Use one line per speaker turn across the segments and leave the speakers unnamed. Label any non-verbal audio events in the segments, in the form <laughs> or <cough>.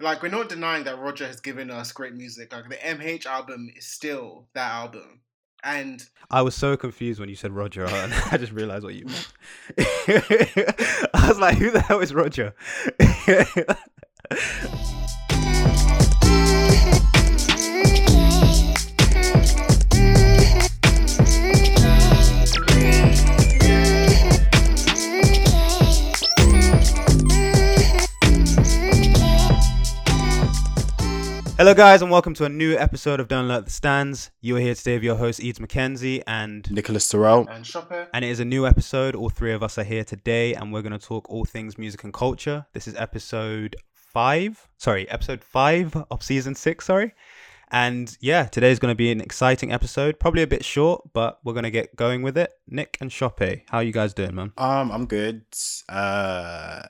like we're not denying that Roger has given us great music. Like the MH album is still that album. And
I was so confused when you said Roger, and <laughs> I <laughs> just realized what you meant. <laughs> I was like, "Who the hell is Roger?" Hello, guys, and welcome to a new episode of Don't Let the Stands. You are here today with your host, Eads McKenzie, and
Nicholas Terrell.
and Shopper.
and it is a new episode. All three of us are here today, and we're going to talk all things music and culture. This is episode five. Sorry, episode five of season six. Sorry. And yeah, today's going to be an exciting episode. Probably a bit short, but we're going to get going with it. Nick and Shoppe, how are you guys doing, man?
Um, I'm good. Uh,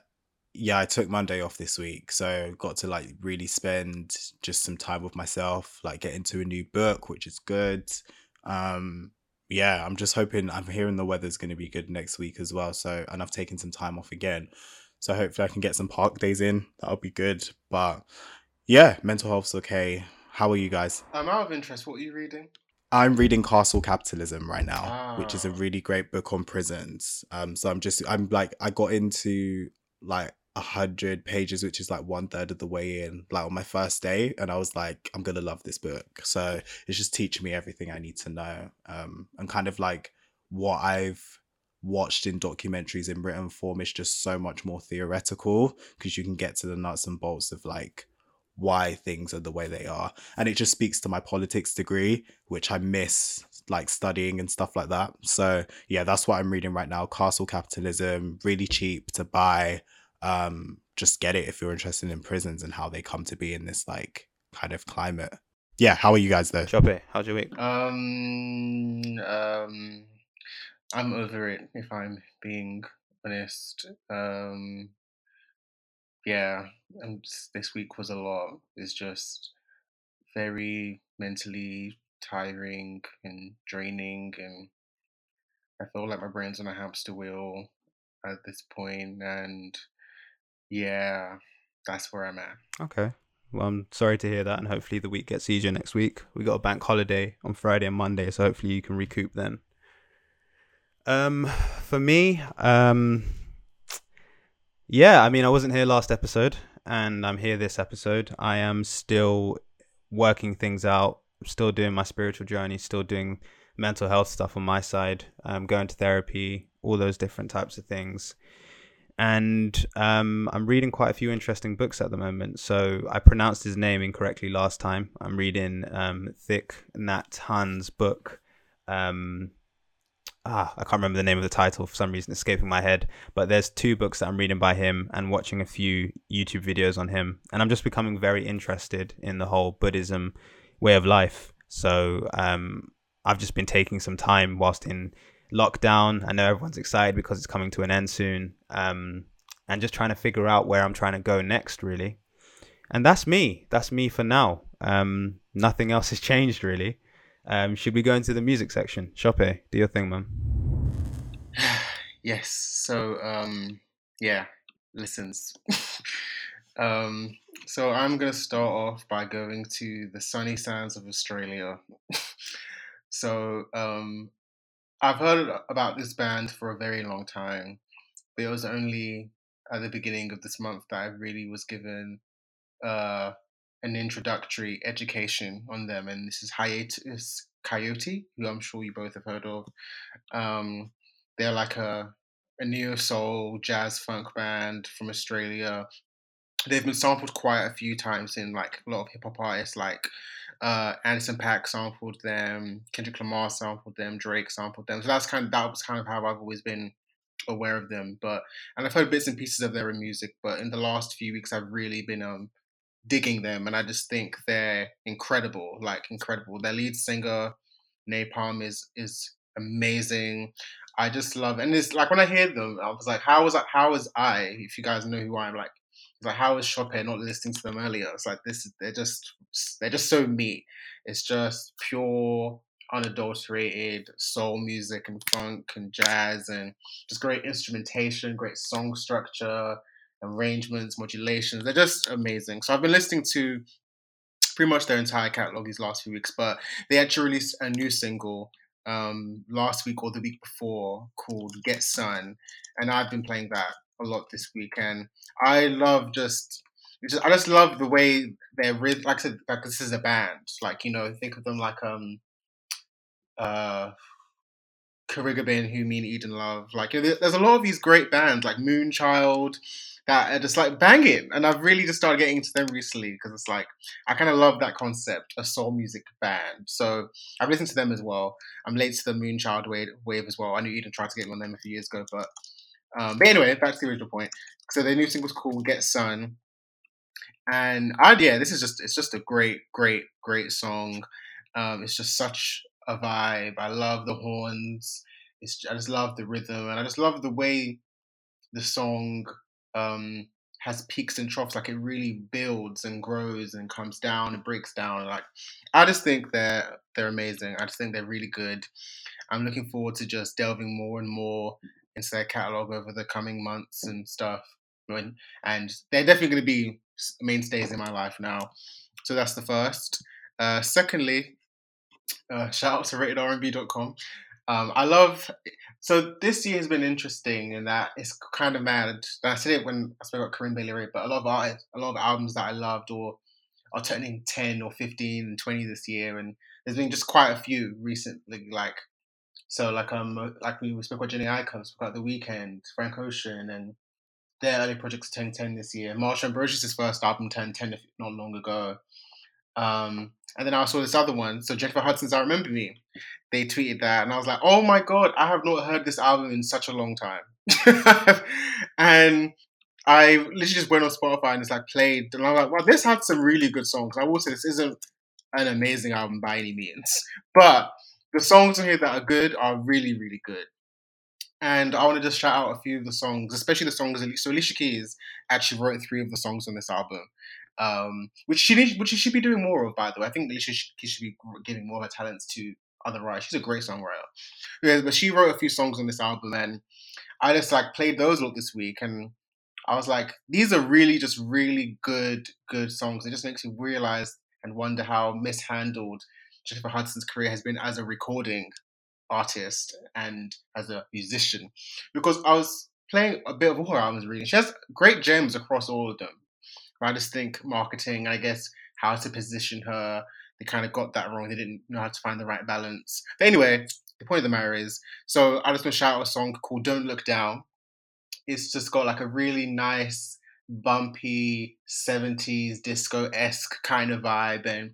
yeah, I took Monday off this week, so got to like really spend just some time with myself, like get into a new book, which is good. Um, yeah, I'm just hoping. I'm hearing the weather's going to be good next week as well. So, and I've taken some time off again, so hopefully I can get some park days in. That'll be good. But yeah, mental health's okay. How are you guys?
I'm out of interest. What are you reading?
I'm reading Carceral Capitalism right now, which is a
Ah.
really great book on prisons. Um, so I'm just I'm like I got into like a hundred pages, which is like one third of the way in, like on my first day, and I was like, I'm gonna love this book. So it's just teaching me everything I need to know, um, and kind of like what I've watched in documentaries in written form is just so much more theoretical because you can get to the nuts and bolts of like why things are the way they are and it just speaks to my politics degree which i miss like studying and stuff like that so yeah that's what i'm reading right now carceral capitalism really cheap to buy um just get it if you're interested in prisons and how they come to be in this like kind of climate yeah how are you guys though
Shoppe, how's your week?
Um, um, I'm over it. If I'm being honest. Um, yeah, and this week was a lot. It's just very mentally tiring and draining, and I feel like my brain's on a hamster wheel at this point, and yeah, that's where I'm at.
Okay. Well, I'm sorry to hear that, and hopefully the week gets easier next week. We got a bank holiday on Friday and Monday, so hopefully you can recoup then. Um, for me, um, yeah, I mean, I wasn't here last episode, and I'm here this episode. I am still working things out, still doing my spiritual journey, still doing mental health stuff on my side, um, going to therapy, all those different types of things and um, I'm reading quite a few interesting books at the moment. So I pronounced his name incorrectly last time. I'm reading um, Thich Nhat Hanh's book. Um, ah, I can't remember the name of the title for some reason, escaping my head. But there's two books that I'm reading by him and watching a few YouTube videos on him, and I'm just becoming very interested in the whole Buddhism way of life. So um, I've just been taking some time whilst in lockdown. I know everyone's excited because it's coming to an end soon. Um, and just trying to figure out where I'm trying to go next, really. And that's me. That's me for now. Um, nothing else has changed, really. Um, should we go into the music section? Shoppe, do your thing, man. <sighs>
yes. So, um, yeah, listens. <laughs> um, so I'm gonna start off by going to the sunny sands of Australia. <laughs> so, um, I've heard about this band for a very long time, but it was only at the beginning of this month that I really was given uh, an introductory education on them, and this is Hiatus Kaiyote, who I'm sure you both have heard of. Um, they're like a a neo soul jazz funk band from Australia. They've been sampled quite a few times in like a lot of hip hop artists, like uh, Anderson Paak sampled them, Kendrick Lamar sampled them, Drake sampled them. So that's kind of that was kind of how I've always been aware of them. But and I've heard bits and pieces of their music, but in the last few weeks I've really been um digging them, and I just think they're incredible, like incredible. Their lead singer Nai Palm is is amazing. I just love, and it's like when I hear them, I was like, how was I, how was I? If you guys know who I am, like, like how is Chopin not listening to them earlier? It's like this, is they're just they're just so me. It's just pure, unadulterated soul music and funk and jazz and just great instrumentation, great song structure. arrangements, modulations. They're just amazing. So I've been listening to pretty much their entire catalog these last few weeks, but they actually released a new single um, last week or the week before called Get Sun, and I've been playing that a lot this week, and I love just. Just I just love the way they're like I said, like this is a band. Like you know, think of them like um, uh, Carigabin, Who Mean Eden Love. Like there's a lot of these great bands like Moonchild that are just like banging, and I've really just started getting into them recently because it's like I kind of love that concept, a soul music band. So I've listened to them as well. I'm late to the Moonchild wave, wave as well. I knew Eden tried to get on them a few years ago, but um, but anyway, back to the original point. So their new single's called "Get Sun," and I yeah, this is just it's just a great, great, great song. Um, it's just such a vibe. I love the horns. It's I just love the rhythm, and I just love the way the song um, has peaks and troughs. Like it really builds and grows and comes down and breaks down. Like I just think they're they're amazing. I just think they're really good. I'm looking forward to just delving more and more into their catalog over the coming months and stuff. And they're definitely going to be mainstays in my life now. So that's the first. Uh, secondly, uh, shout out to ratedrnb.com. Um, I love. So this year has been interesting in that it's kind of mad. I said it when I spoke about Corinne Bailey Rae, but a lot of artists, a lot of albums that I loved or are turning 10 or 15 and 20 this year. And there's been just quite a few recently, like, so like um like we spoke about Jhené Aiko, spoke about The Weeknd, Frank Ocean, and their early projects 10 10 this year. Marsha Ambrosius' first album 10 10 not long ago. Um, and then I saw this other one. So Jennifer Hudson's I Remember Me. They tweeted that and I was like, oh my god, I have not heard this album in such a long time. <laughs> and I literally just went on Spotify and it's like played and I'm like, wow, this had some really good songs. I will say this isn't an amazing album by any means. But the songs on here that are good are really, really good. And I want to just shout out a few of the songs, especially the songs. So Alicia Keys actually wrote three of the songs on this album um, which she needs, which she should be doing more of, by the way. I think Alicia should, should be giving more of her talents to other writers. She's a great songwriter. Yeah, but she wrote a few songs on this album, and I just like played those a lot this week, and I was like, these are really just really good, good songs. It just makes you realize and wonder how mishandled Jennifer Hudson's career has been as a recording artist and as a musician, because I was playing a bit of all her albums reading. She has great gems across all of them. I just think marketing, I guess, how to position her, they kind of got that wrong. They didn't know how to find the right balance. But anyway, the point of the matter is, so I just want to shout out a song called "Don't Look Down." It's just got like a really nice, bumpy '70s disco esque kind of vibe, and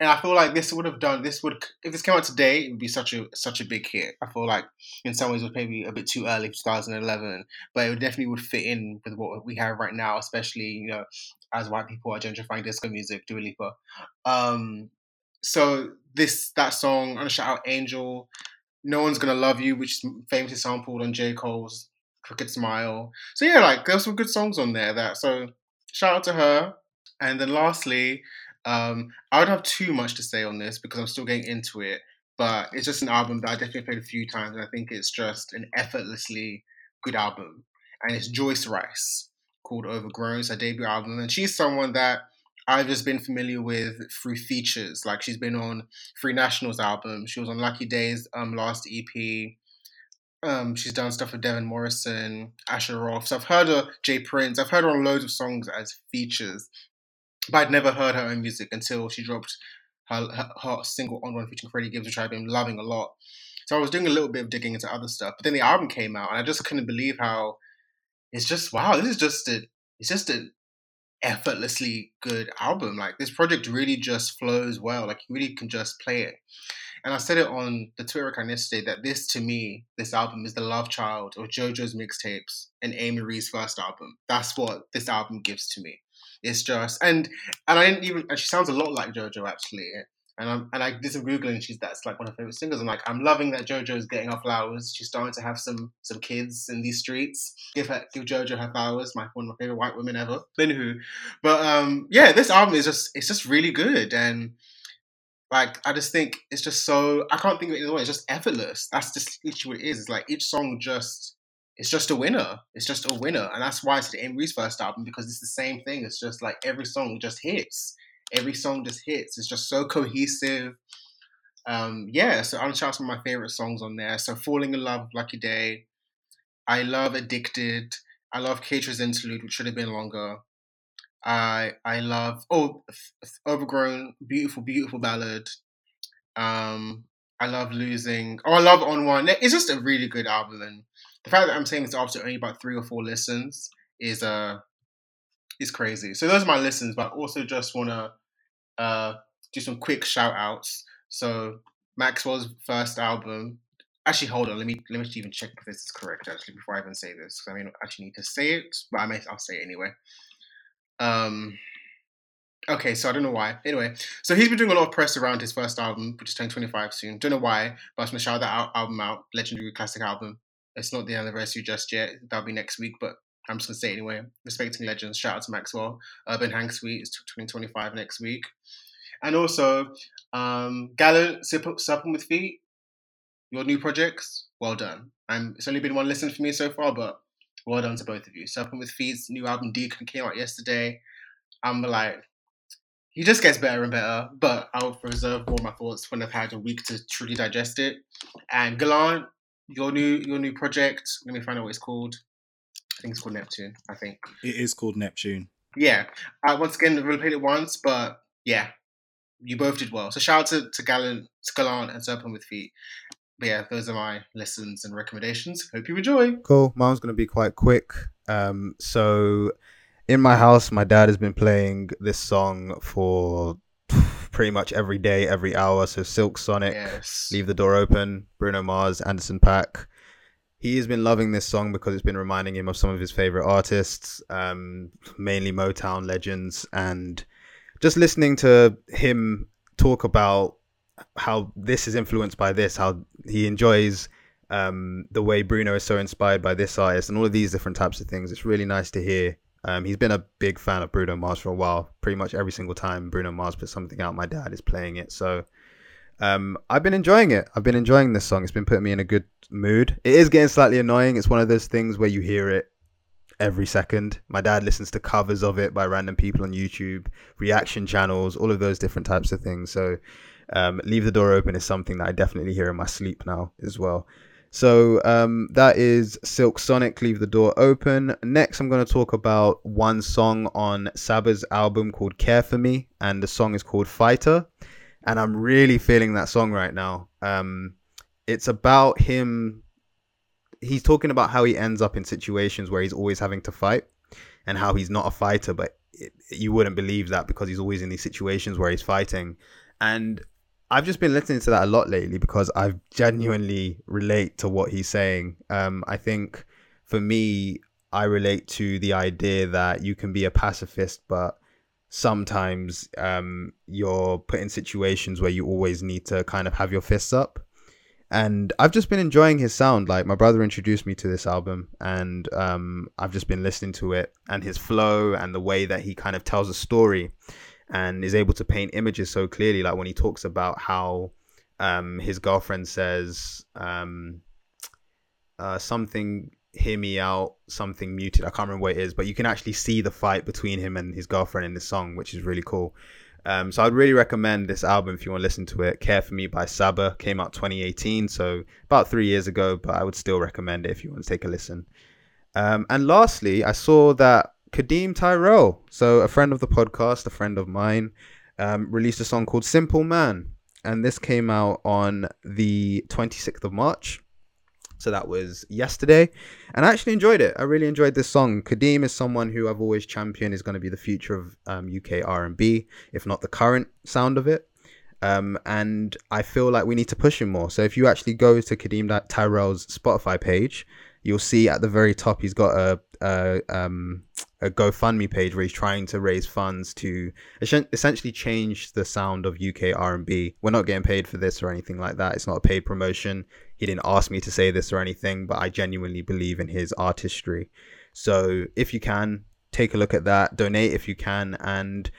and I feel like this would have done this would if this came out today, it would be such a such a big hit. I feel like in some ways it was maybe a bit too early, 2011, but it definitely would fit in with what we have right now, especially you know as white people are gentrifying disco music, Dua Lipa. Um, so this that song, I'm gonna shout out Angel. No one's gonna love you, which is famously sampled on J Cole's Crooked Smile. So yeah, like there's some good songs on there. That so shout out to her. And then lastly, um, I don't have too much to say on this because I'm still getting into it, but it's just an album that I definitely played a few times, and I think it's just an effortlessly good album. And it's Joyce Wrice called Overgrown. It's her debut album, and she's someone that I've just been familiar with through features. Like she's been on Free Nationals album. She was on Lucky Daye's um, last EP. Um, she's done stuff with Devin Morrison, Asher Roth. So I've heard her, J Prince. I've heard her on loads of songs as features but I'd never heard her own music until she dropped her, her, her single on one featuring Freddie Gibbs, which I've been loving a lot. So I was doing a little bit of digging into other stuff, but then the album came out, and I just couldn't believe how it's just wow. This is just a it's just an effortlessly good album. Like this project really just flows well. Like you really can just play it. And I said it on the Twitter account yesterday that this, to me, this album is the love child of JoJo's mixtapes and Amerie's first album. That's what this album gives to me. It's just and and I didn't even and she sounds a lot like JoJo actually. And I'm, and I did some googling. She's that's like one of her favorite singers. I'm like, I'm loving that JoJo is getting her flowers. She's starting to have some some kids in these streets. Give her give JoJo her flowers. My one of my favorite white women ever. But um, yeah, this album is just it's just really good and like I just think it's just so I can't think of it in a way. It's just effortless. That's just literally what it is. It's like each song just it's just a winner. It's just a winner, and that's why it's the Amerie's first album because it's the same thing. It's just like every song just hits. Every song just hits. It's just so cohesive. Um, yeah, so I'll shout some of my favorite songs on there. So "Falling in Love," "Lucky Day," I love "Addicted." I love Cater's interlude, which should have been longer. I I love oh Overgrown, beautiful, beautiful ballad. Um, I love losing. Oh, I love on one. It's just a really good album, and the fact that I'm saying it's after only about three or four listens is uh is crazy. So those are my listens, but I also just wanna uh do some quick shout outs. So Maxwell's first album. Actually, hold on. Let me let me even check if this is correct. Actually, before I even say this, because I mean, I actually need to say it, but I may I'll say it anyway. Um, Okay, so I don't know why. Anyway, so he's been doing a lot of press around his first album, which is turning 25 soon. Don't know why, but I'm going to shout that album out. Legendary classic album. It's not the anniversary just yet. That'll be next week, but I'm just to say anyway. Respecting Legends. Shout out to Maxwell. Urban Hang Suite is 2025 next week. And also, um, Gallant, Serpent with Feet, your new projects, well done. I'm, it's only been one listen for me so far, but well done to both of you. Serpent with Feet's new album, Deacon, came out yesterday. I'm like, he just gets better and better, but I'll reserve all my thoughts when I've had a week to truly digest it. And Gallant, your new your new project, let me find out what it's called. I think it's called Neptune, I think.
It is called Neptune.
Yeah. Uh, once again, I've only played it once, but yeah, you both did well. So shout out to, to Gallant, to Gallant and Serpent with Feet. But yeah, those are my lessons and recommendations. Hope you enjoy.
Cool. Mine's going to be quite quick. Um, so in my house, my dad has been playing this song for pretty much every day, every hour. So Silk Sonic, yes. Leave the Door Open, Bruno Mars, Anderson Paak. He has been loving this song because it's been reminding him of some of his favorite artists, um, mainly Motown legends, and just listening to him talk about how this is influenced by this, how he enjoys um, the way Bruno is so inspired by this artist, and all of these different types of things. It's really nice to hear um, he's been a big fan of Bruno Mars for a while. Pretty much every single time Bruno Mars puts something out, my dad is playing it. So um, I've been enjoying it. I've been enjoying this song. It's been putting me in a good mood. It is getting slightly annoying. It's one of those things where you hear it every second. My dad listens to covers of it by random people on YouTube, reaction channels, all of those different types of things. So um, Leave the Door Open is something that I definitely hear in my sleep now as well. So um, that is Silk Sonic, Leave the Door Open. Next, I'm going to talk about one song on Saba's album called Care for Me, and the song is called Fighter. And I'm really feeling that song right now. Um, it's about him. He's talking about how he ends up in situations where he's always having to fight and how he's not a fighter, but it, you wouldn't believe that because he's always in these situations where he's fighting. And I've just been listening to that a lot lately because I genuinely relate to what he's saying. Um, I think for me, I relate to the idea that you can be a pacifist, but sometimes um, you're put in situations where you always need to kind of have your fists up. And I've just been enjoying his sound. Like my brother introduced me to this album, and um, I've just been listening to it and his flow and the way that he kind of tells a story and is able to paint images so clearly. Like when he talks about how um, his girlfriend says um, uh, something, hear me out, something muted. I can't remember what it is, but you can actually see the fight between him and his girlfriend in the song, which is really cool. Um, so I'd really recommend this album if you want to listen to it. Care for Me by Saba came out 2018, so about three years ago, but I would still recommend it if you want to take a listen. Um, and lastly, I saw that Kadeem Tyrell, so a friend of the podcast, a friend of mine, um, released a song called Simple Man. And this came out on the 26th of March. So that was yesterday. And I actually enjoyed it. I really enjoyed this song. Kadeem is someone who I've always championed is going to be the future of um, UK R&B, if not the current sound of it. Um, and I feel like we need to push him more. So if you actually go to Kadeem Tyrell's Spotify page, you'll see at the very top he's got a, a um, a GoFundMe page where he's trying to raise funds to essentially change the sound of UK R&B. We're not getting paid for this or anything like that. It's not a paid promotion. He didn't ask me to say this or anything, but I genuinely believe in his artistry. So if you can, take a look at that. Donate if you can, and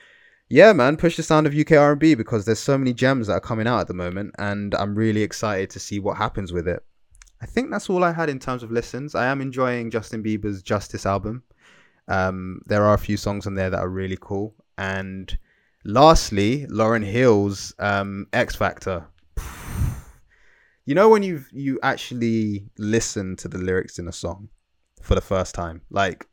yeah, man, push the sound of UK R&B because there's so many gems that are coming out at the moment, and I'm really excited to see what happens with it. I think that's all I had in terms of listens. I am enjoying Justin Bieber's Justice album. Um, there are a few songs on there that are really cool. And lastly, Lauryn Hill's um, X Factor. You know when you you actually listen to the lyrics in a song for the first time, like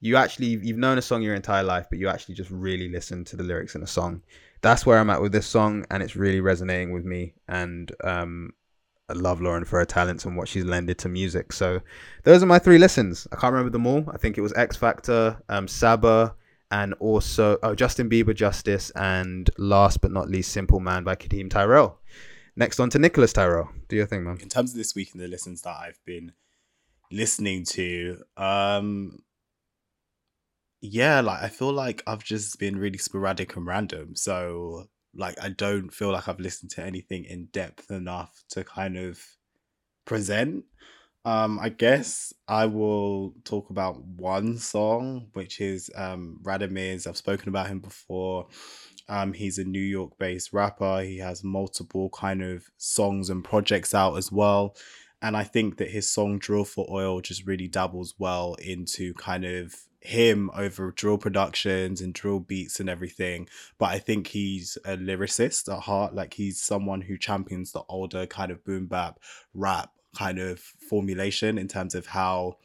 you actually you've known a song your entire life, but you actually just really listen to the lyrics in a song. That's where I'm at with this song, and it's really resonating with me. And um, love Lauryn for her talents and what she's lended to music. So those are my three listens. I can't remember them all. I think it was X Factor, um, Saba, and also oh, Justin Bieber, Justice, and last but not least, Simple Man by Kadeem Tyrell. Next on to Nicholas Tyrell. Do your thing, man.
In terms of this week and the listens that I've been listening to, um, yeah, like I feel like I've just been really sporadic and random. So like I don't feel like I've listened to anything in depth enough to kind of present. Um, I guess I will talk about one song, which is um Radomirs. I've spoken about him before. Um, he's a New York based rapper. He has multiple kind of songs and projects out as well. And I think that his song Drill for Oil just really dabbles well into kind of him over drill productions and drill beats and everything. But I think he's a lyricist at heart. Like he's someone who champions the older kind of boom bap rap kind of formulation in terms of how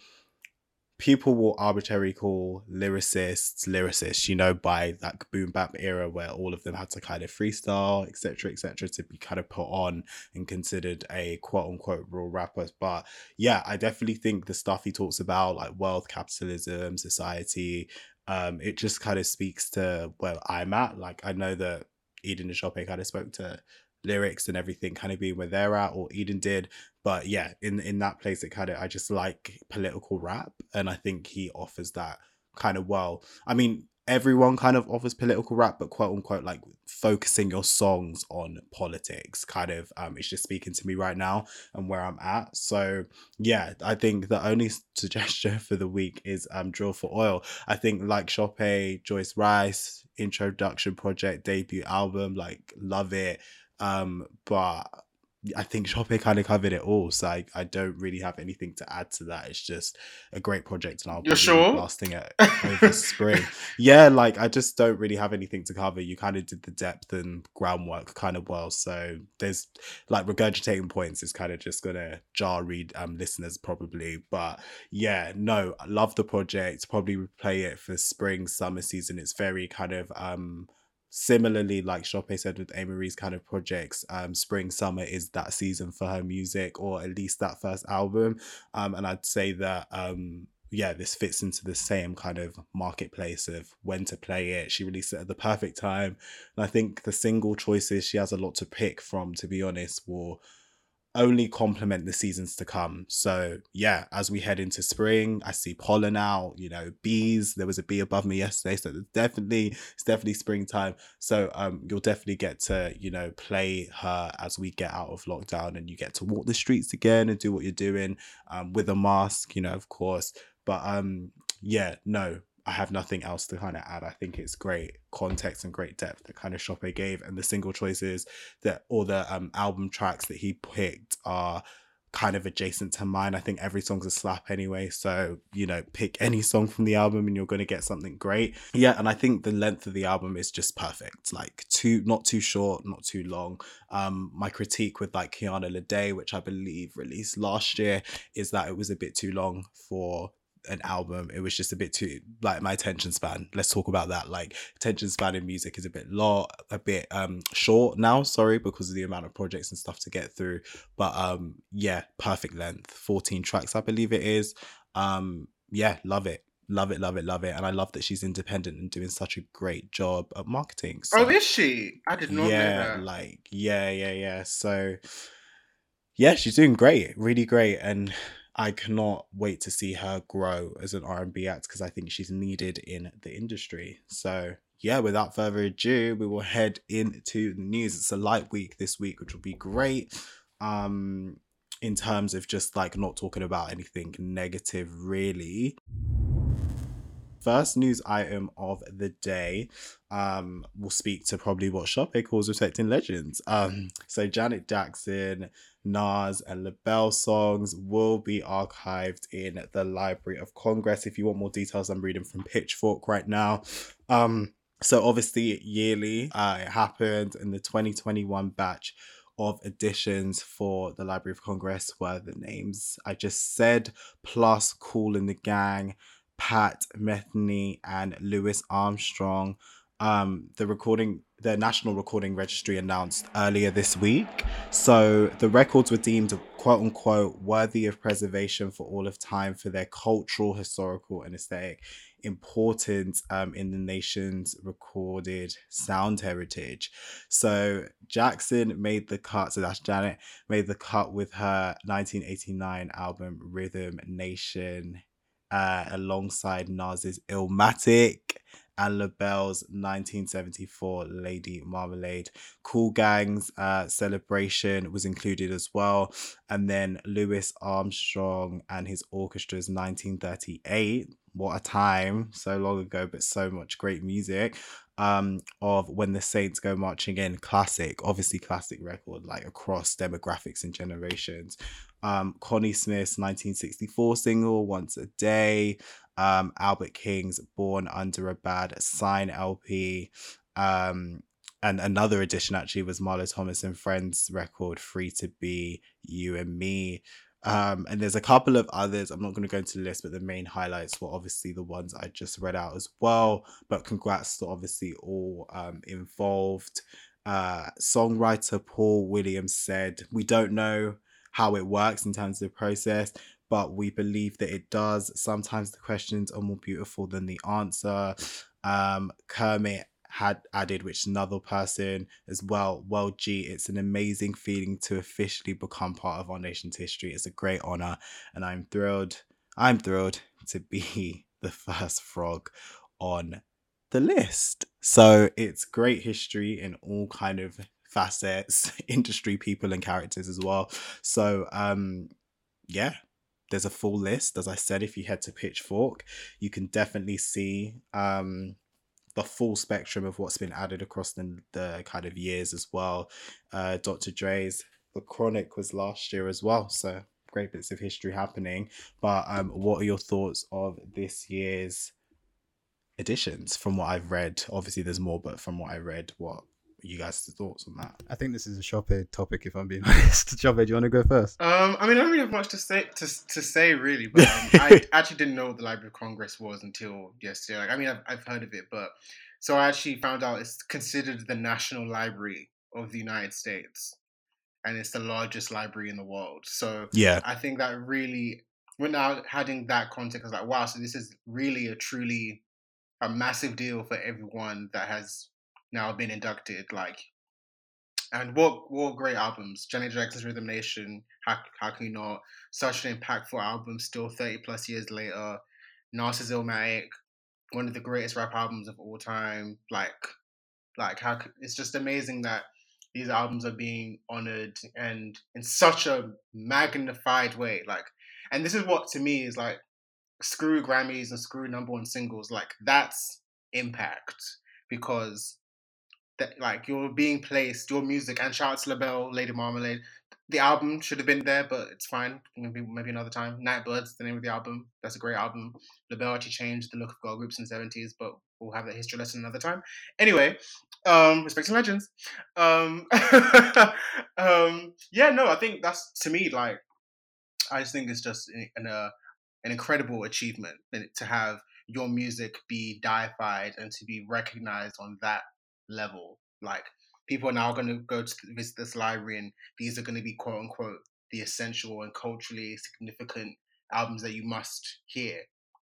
people will arbitrarily call lyricists lyricists, you know, by that boom bap era where all of them had to kind of freestyle, etc., etc., to be kind of put on and considered a quote unquote real rapper. But yeah, I definitely think the stuff he talks about, like wealth, capitalism, society, um, it just kind of speaks to where I'm at. Like I know that Eden Shoppe kind of spoke to lyrics and everything kind of being where they're at or Eden did. But yeah, in in that place it kind of I just like political rap and I think he offers that kind of well. I mean, everyone kind of offers political rap, but quote unquote like focusing your songs on politics kind of um it's just speaking to me right now and where I'm at. So yeah, I think the only <laughs> suggestion for the week is um Drill for Oil. I think like Shoppe, Joyce Wrice, introduction project, debut album, like love it. Um, but I think Shoppe kind of covered it all, so I, I don't really have anything to add to that. It's just a great project, and I'll
You're sure?
blasting it over spring. <laughs> Yeah, like I just don't really have anything to cover. You kind of did the depth and groundwork kind of well, so there's like regurgitating points is kind of just gonna jar read um listeners probably, but yeah, no, I love the project. Probably play it for spring summer season. It's very kind of um similarly like Shoppe said with Amerie's kind of projects um spring summer is that season for her music or at least that first album. Um and I'd say that um yeah this fits into the same kind of marketplace of when to play it. She released it at the perfect time. And I think the single choices she has a lot to pick from to be honest will only complement the seasons to come. So yeah, as we head into spring, I see pollen out, you know, bees. There was a bee above me yesterday. So it's definitely it's definitely springtime. So um you'll definitely get to, you know, play her as we get out of lockdown and you get to walk the streets again and do what you're doing um with a mask, you know, of course. But um yeah, no, I have nothing else to kind of add. I think it's great context and great depth that kind of Shoppe gave, and the single choices that or the um album tracks that he picked are kind of adjacent to mine. I think every song's a slap anyway, so you know, pick any song from the album and you're going to get something great. Yeah, and I think the length of the album is just perfect. Like too not too short, not too long. Um my critique with like Kiana Lede, which I believe released last year, is that it was a bit too long for an album it was just a bit too like my attention span let's talk about that like attention span in music is a bit low a bit um short now sorry because of the amount of projects and stuff to get through but um yeah perfect length 14 tracks i believe it is um yeah love it love it love it love it and i love that she's independent and doing such a great job at marketing
so, oh is she i did not know that.
yeah like yeah yeah yeah so yeah she's doing great really great and I cannot wait to see her grow as an R&B act because I think she's needed in the industry. So yeah, without further ado, we will head into the news. It's a light week this week, which will be great. Um, in terms of just like not talking about anything negative, really. First news item of the day um will speak to probably what Shoppe calls respecting legends. Um so Janet Jackson, Nas, and LaBelle songs will be archived in the Library of Congress. If you want more details, I'm reading from Pitchfork right now. Um, so obviously, yearly, uh, it happened in the 2021 batch of editions for the Library of Congress were the names I just said, plus Kool and the Gang, Pat Metheny, and Louis Armstrong. Um, the recording, the National Recording Registry announced earlier this week. So the records were deemed quote unquote worthy of preservation for all of time for their cultural, historical, and aesthetic importance um, in the nation's recorded sound heritage. So Jackson made the cut, so that's Janet, made the cut with her 1989 album Rhythm Nation uh, alongside Nas's Illmatic and LaBelle's 1974 Lady Marmalade. Cool Gang's uh, Celebration was included as well. And then Louis Armstrong and his orchestra's 1938. What a time, so long ago, but so much great music. Um, of When the Saints Go Marching In, classic, obviously classic record, like across demographics and generations. Um, Connie Smith's 1964 single, Once a Day um, Albert King's Born Under a Bad Sign LP. Um, and another edition actually was Marlo Thomas and Friends record, Free to Be You and Me. Um, and there's a couple of others. I'm not going to go into the list, but the main highlights were obviously the ones I just read out as well. But congrats to obviously all um, involved. Uh, songwriter Paul Williams said, We don't know how it works in terms of the process, but we believe that it does. Sometimes the questions are more beautiful than the answer. Um, Kermit had added, which another person as well. Well, gee, it's an amazing feeling to officially become part of our nation's history. It's a great honor, and I'm thrilled. I'm thrilled to be <laughs> the first frog on the list. So it's great history in all kind of facets, <laughs> industry people and characters as well. So um yeah, there's a full list. As I said, if you head to Pitchfork, you can definitely see um, the full spectrum of what's been added across the, the kind of years as well. Uh, Dr. Dre's The Chronic was last year as well. So great bits of history happening. But um, what are your thoughts of this year's editions from what I've read? Obviously, there's more, but from what I read, what you guys' thoughts on that?
I think this is a Shoppe topic, if I'm being <laughs> honest. Shoppe, do you want to go first?
Um, I mean, I don't really have much to say to, to say really, but um, <laughs> I actually didn't know what the Library of Congress was until yesterday. Like, I mean, I've, I've heard of it, but so I actually found out it's considered the National Library of the United States, and it's the largest library in the world. So
yeah,
I think that really, when now having that context, I was like, wow, so this is really a truly a massive deal for everyone that has now been inducted. Like, and what what great albums! Janet Jackson's Rhythm Nation. How how can you not? Such an impactful album. Still thirty plus years later. Nas's Illmatic, one of the greatest rap albums of all time. Like, like how it's just amazing that these albums are being honored and in such a magnified way. Like, and this is what to me is like screw Grammys and screw number one singles. Like that's impact because that like you're being placed, your music, and shout out to LaBelle, Lady Marmalade. The album should have been there, but it's fine. Maybe maybe another time. Nightbirds the name of the album. That's a great album. LaBelle actually changed the look of girl groups in the seventies, but we'll have that history lesson another time. Anyway, um, respecting legends. Um, <laughs> um, yeah, no, I think that's to me like I just think it's just an uh, an incredible achievement to have your music be deified and to be recognized on that level. Like people are now going to go to visit this library, and these are going to be quote unquote the essential and culturally significant albums that you must hear.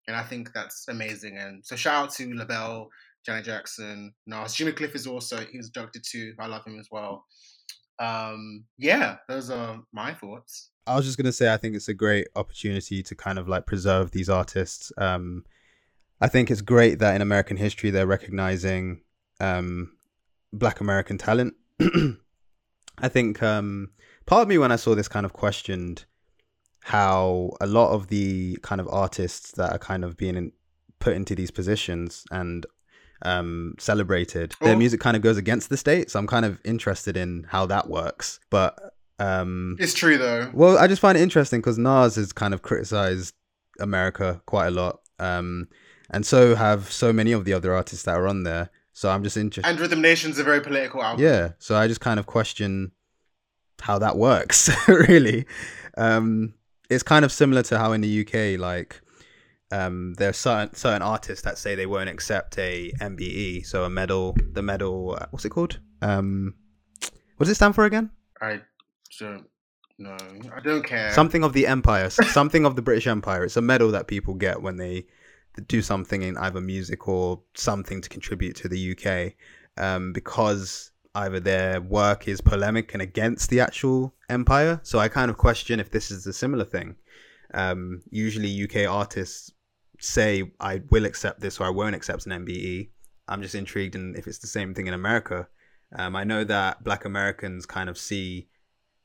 And I think that's amazing. And so shout out to LaBelle, Janet Jackson, Nas, Jimmy Cliff is also he was inducted too. I love him as well. Um, yeah, those are my thoughts.
I was just gonna say I think it's a great opportunity to kind of like preserve these artists. Um, I think it's great that in American history they're recognizing um, Black American talent. <clears throat> I think um, part of me, when I saw this, kind of questioned how a lot of the kind of artists that are kind of being in, put into these positions and um, celebrated, their oh. music kind of goes against the state. So I'm kind of interested in how that works. But Um,
It's true though.
well, I just find it interesting because Nas has kind of criticized America quite a lot, um, and so have so many of the other artists that are on there. So I'm just interested.
And Rhythm Nation's a very political album.
Yeah, so I just kind of question how that works. <laughs> really, um, it's kind of similar to how in the UK, like, um, there are certain certain artists that say they won't accept a MBE, so a medal. The medal, uh, what's it called? Um, what does it stand for again?
I don't know. I don't care.
Something of the empire, something of the British Empire. It's a medal that people get when they do something in either music or something to contribute to the UK, um, because either their work is polemic and against the actual empire. So I kind of question if this is a similar thing. Um, usually, UK artists say, "I will accept this" or "I won't accept an MBE." I'm just intrigued in if it's the same thing in America. Um, I know that Black Americans kind of see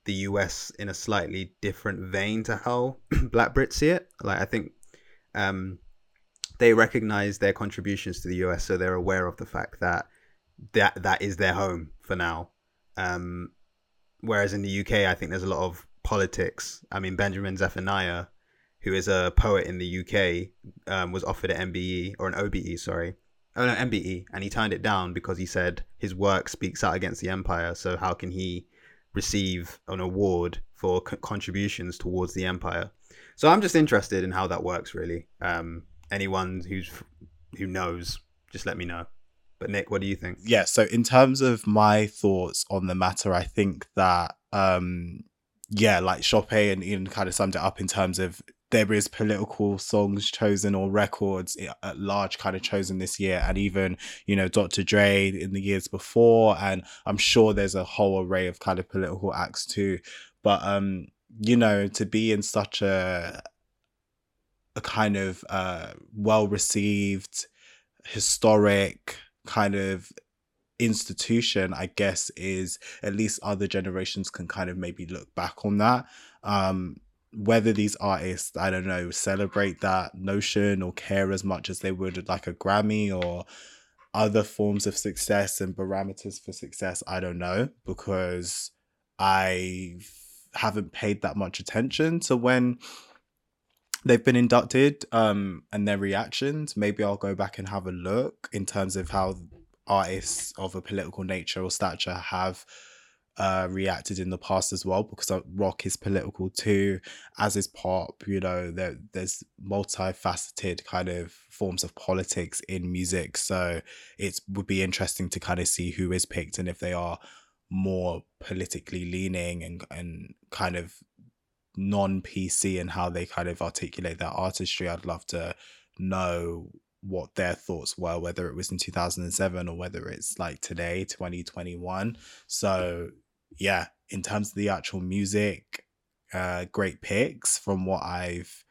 the US in a slightly different vein to how <clears throat> Black Brits see it. Like I think um, they recognize their contributions to the US, so they're aware of the fact that that that is their home for now. Um, whereas in the UK, I think there's a lot of politics. I mean, Benjamin Zephaniah, who is a poet in the UK, um, was offered an MBE or an OBE, sorry. Oh no, MBE, and he turned it down because he said his work speaks out against the empire. So how can he receive an award for co- contributions towards the empire? So I'm just interested in how that works, really. Um, anyone who's who knows, just let me know. But Nick, what do you think?
yeah so in terms of my thoughts on the matter i think that um yeah like Chopin and ian kind of summed it up in terms of there is political songs chosen or records at large kind of chosen this year and even you know dr dre in the years before and i'm sure there's a whole array of kind of political acts too but um you know to be in such a a kind of uh well received historic kind of institution i guess is at least other generations can kind of maybe look back on that. Um whether these artists i don't know celebrate that notion or care as much as they would like a grammy or other forms of success and parameters for success i don't know because i haven't paid that much attention to when they've been inducted um and their reactions maybe i'll go back and have a look in terms of how artists of a political nature or stature have uh reacted in the past as well because uh, rock is political too as is pop you know there there's multifaceted kind of forms of politics in music. So it would be interesting to kind of see who is picked and if they are more politically leaning and and kind of non PC and how they kind of articulate their artistry. I'd love to know what their thoughts were, whether it was in 2007 or whether it's like today, 2021. So, yeah, in terms of the actual music, uh, great picks from what I've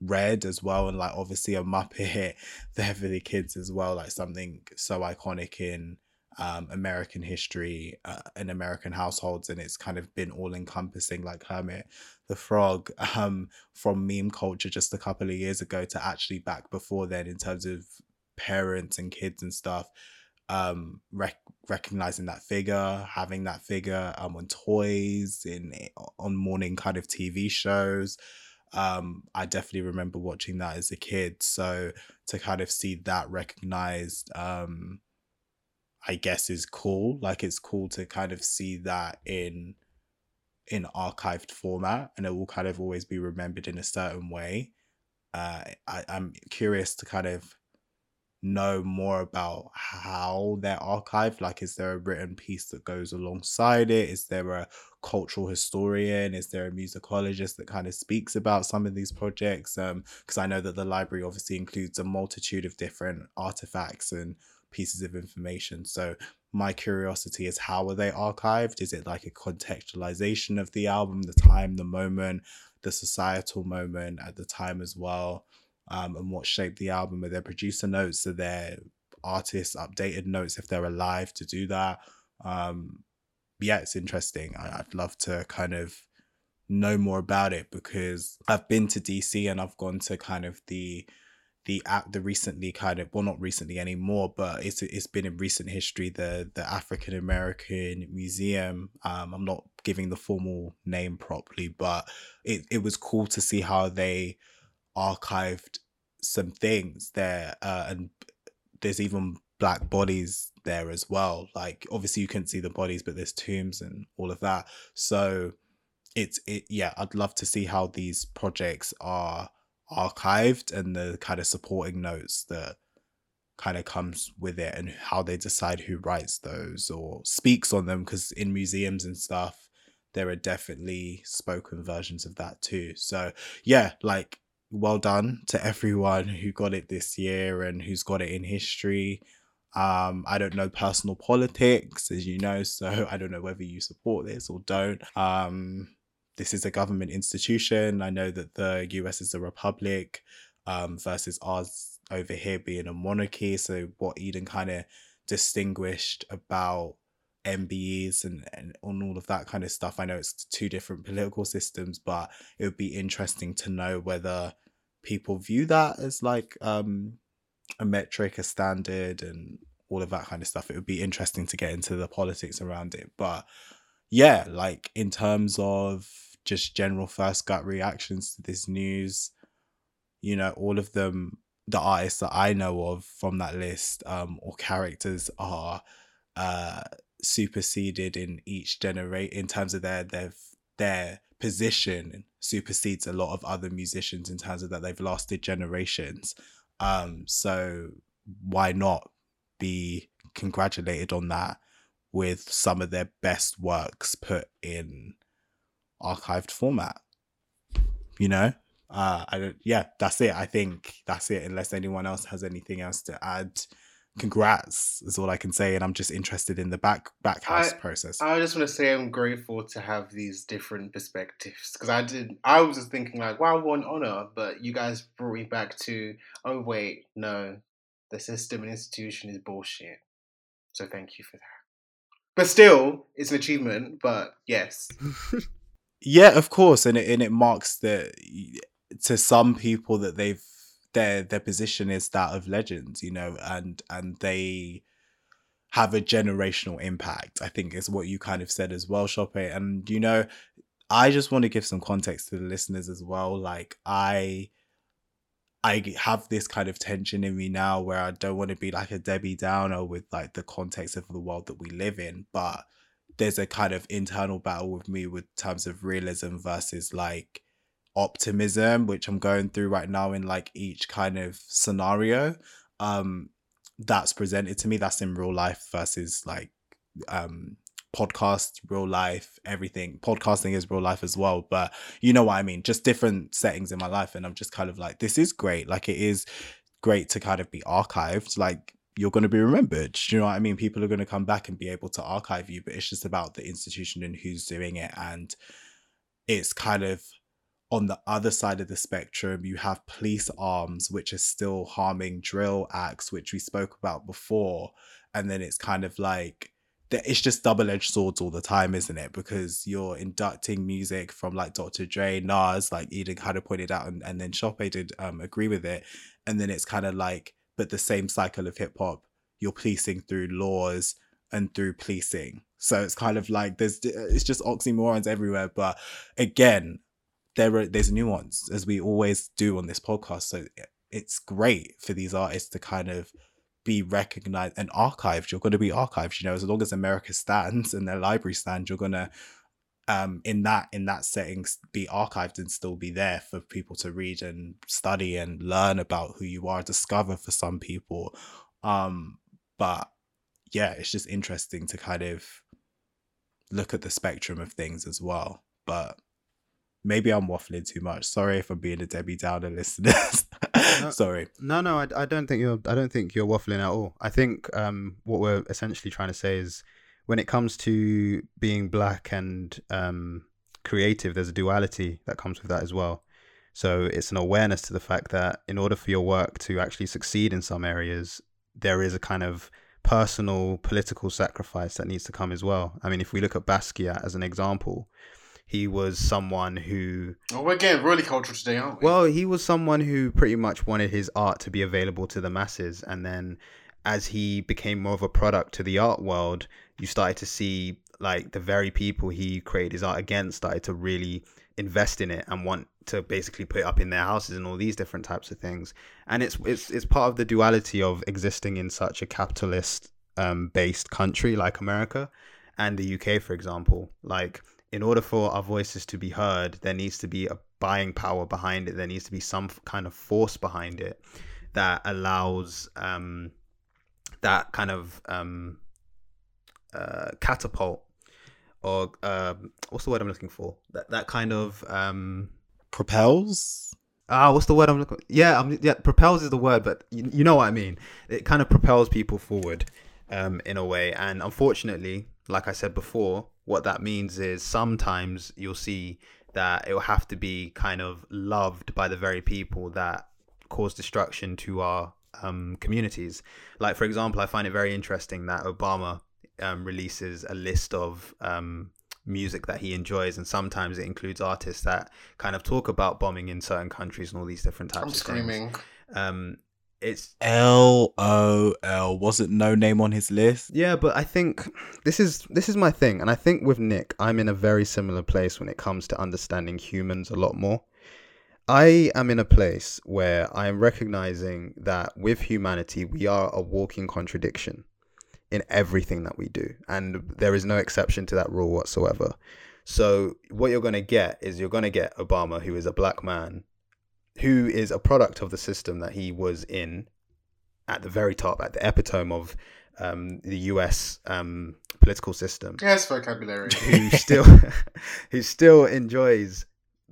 read as well. And like, obviously, a Muppet <laughs> the kids as well, like something so iconic in um, American history uh, in American households, and it's kind of been all encompassing, like Kermit the Frog, <laughs> um, from meme culture just a couple of years ago to actually back before then in terms of parents and kids and stuff. Um, rec- recognizing that figure, having that figure um, on toys, in on morning kind of TV shows. Um, I definitely remember watching that as a kid. So to kind of see that recognized, um, I guess is cool. Like it's cool to kind of see that in in archived format and it will kind of always be remembered in a certain way. Uh, I, I'm curious to kind of know more about how they're archived. Like, is there a written piece that goes alongside it? Is there a cultural historian? Is there a musicologist that kind of speaks about some of these projects? Um, because I know that the library obviously includes a multitude of different artifacts and pieces of information. So my curiosity is how are they archived? Is it like a contextualization of the album, the time, the moment, the societal moment at the time as well? Um, and what shaped the album? Are there producer notes? Are there artists' updated notes if they're alive to do that? Um, yeah, it's interesting. I, I'd love to kind of know more about it because I've been to DC and I've gone to kind of the the act the recently kind of well not recently anymore but it's it's been in recent history the the African American Museum. Um I'm not giving the formal name properly but it it was cool to see how they archived some things there uh, and there's even black bodies there as well. Like obviously you couldn't see the bodies but there's tombs and all of that. So it's it yeah i'd love to see how these projects are archived and the kind of supporting notes that kind of comes with it and how they decide who writes those or speaks on them because in museums and stuff there are definitely spoken versions of that too so yeah like well done to everyone who got it this year and who's got it in history um, I don't know personal politics, as you know, so <laughs> I don't know whether you support this or don't. Um, this is a government institution. I know that the US is a republic um, versus ours over here being a monarchy. So, what Eden kind of distinguished about MBEs and, and on all of that kind of stuff. I know it's two different political systems, but it would be interesting to know whether people view that as like um, a metric, a standard, and all of that kind of stuff. It would be interesting to get into the politics around it. But yeah, like in terms of just general first gut reactions to this news. You know, all of them, the artists that I know of from that list um, or characters are uh, superseded in each generate in terms of their their their position supersedes a lot of other musicians in terms of that they've lasted generations. Um, so why not be congratulated on that with some of their best works put in archived format. You know, uh, I don't. Yeah, that's it. I think that's it. Unless anyone else has anything else to add, congrats is all I can say. And I'm just interested in the back back house
I,
process.
I just want to say I'm grateful to have these different perspectives because I did. I was just thinking like, wow, what an honor, but you guys brought me back to, oh wait, no, the system and institution is bullshit. So thank you for that. But still, it's an achievement. But yes. <laughs>
Yeah, of course, and it and it marks that to some people that they've their their position is that of legends, you know, and and they have a generational impact. I think is what you kind of said as well, Shoppe. And you know, I just want to give some context to the listeners as well. Like I I have this kind of tension in me now where I don't want to be like a Debbie Downer with like the context of the world that we live in, but there's a kind of internal battle with me with terms of realism versus like optimism which i'm going through right now in like each kind of scenario um that's presented to me. That's in real life versus like um podcast real life everything. Podcasting is real life as well but you know what i mean? Just different settings in my life and i'm just kind of like this is great. Like it is great to kind of be archived. Like you're going to be remembered. Do you know what I mean? People are going to come back and be able to archive you, but it's just about the institution and who's doing it. And it's kind of on the other side of the spectrum, you have police arms, which are still harming drill acts, which we spoke about before. And then it's kind of like, it's just double edged swords all the time, isn't it? Because you're inducting music from like Dr. Dre, Nas, like Eden kind of pointed out, and, and then Shoppe did um, agree with it. And then it's kind of like, but the same cycle of hip hop, you're policing through laws and through policing. So it's kind of like there's uh, it's just oxymorons everywhere. But again, there are there's nuance as we always do on this podcast. So it's great for these artists to kind of be recognized and archived. You're going to be archived. You know, as long as America stands and their library stands, you're going to um, in that in that settings be archived and still be there for people to read and study and learn about who you are discover for some people. Um but yeah it's just interesting to kind of look at the spectrum of things as well. But maybe i'm waffling too much. Sorry if i'm being a debbie downer <laughs> listeners no, sorry.
no no I, I don't think you're i don't think you're waffling at all. I think um what we're essentially trying to say is when it comes to being black and um, creative, there's a duality that comes with that as well. So it's an awareness to the fact that in order for your work to actually succeed in some areas, there is a kind of personal political sacrifice that needs to come as well. I mean, if we look at Basquiat as an example, he was someone who
Oh, we're getting really cultural today, aren't we?
well, he was someone who pretty much wanted his art to be available to the masses. And then as he became more of a product to the art world, you started to see like the very people he created his art against started to really invest in it and want to basically put it up in their houses and all these different types of things. And it's it's it's part of the duality of existing in such a capitalist um, based country like America and the UK, for example. Like in order for our voices to be heard, there needs to be a buying power behind it. There needs to be some kind of force behind it that allows um, that kind of um, uh, catapult or uh, what's the word I'm looking for? That that kind of um,
Propels.
ah, what's the word I'm looking? Yeah, I'm, yeah, propels is the word, but you, you know what I mean. It kind of propels people forward um, in a way, and unfortunately, like I said before, what that means is sometimes you'll see that it will have to be kind of loved by the very people that cause destruction to our um, communities. Like, for example, I find it very interesting that Obama um, releases a list of um, music that he enjoys, and sometimes it includes artists that kind of talk about bombing in certain countries and all these different types
I'm
of
screaming.
things. Um, it's
L O L. Wasn't no name on his list.
yeah, but I think this is this is my thing, and I think with Nick, I'm in a very similar place when it comes to understanding humans a lot more. I am in a place where I am recognizing that with humanity, we are a walking contradiction in everything that we do, and there is no exception to that rule whatsoever. So, what you're going to get is you're going to get Obama, who is a black man, who is a product of the system that he was in at the very top, at the epitome of um, the US um, political system
Yes, vocabulary.
who <laughs> still <laughs> who still enjoys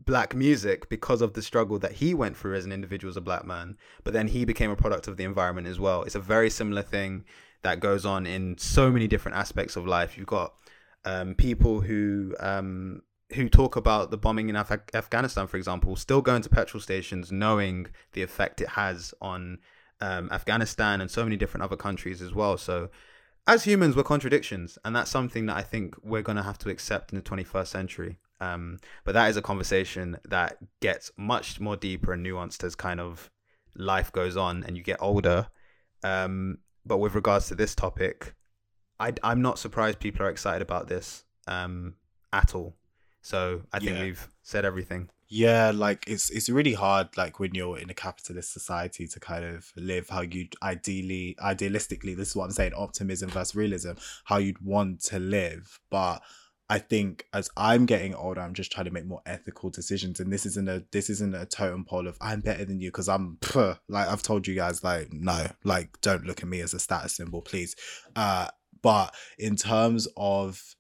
black music because of the struggle that he went through as an individual as a black man but then he became a product of the environment as well it's a very similar thing that goes on in so many different aspects of life you've got um, people who um, who talk about the bombing in Af- Afghanistan, for example, still going to petrol stations, knowing the effect it has on um, Afghanistan and so many different other countries as well. So, as humans, we're contradictions, and that's something that I think we're going to have to accept in the 21st century. Um, but that is a conversation that gets much more deeper and nuanced as kind of life goes on and you get older. Um, but with regards to this topic, I, I'm not surprised people are excited about this um, at all. So I think
Yeah.
we've said everything.
Yeah, like it's it's really hard like when you're in a capitalist society to kind of live how you ideally idealistically this is what I'm saying optimism versus realism how you'd want to live but I think as I'm getting older I'm just trying to make more ethical decisions and this isn't a this isn't a totem pole of I'm better than you because I'm like I've told you guys like no like don't look at me as a status symbol please uh but in terms of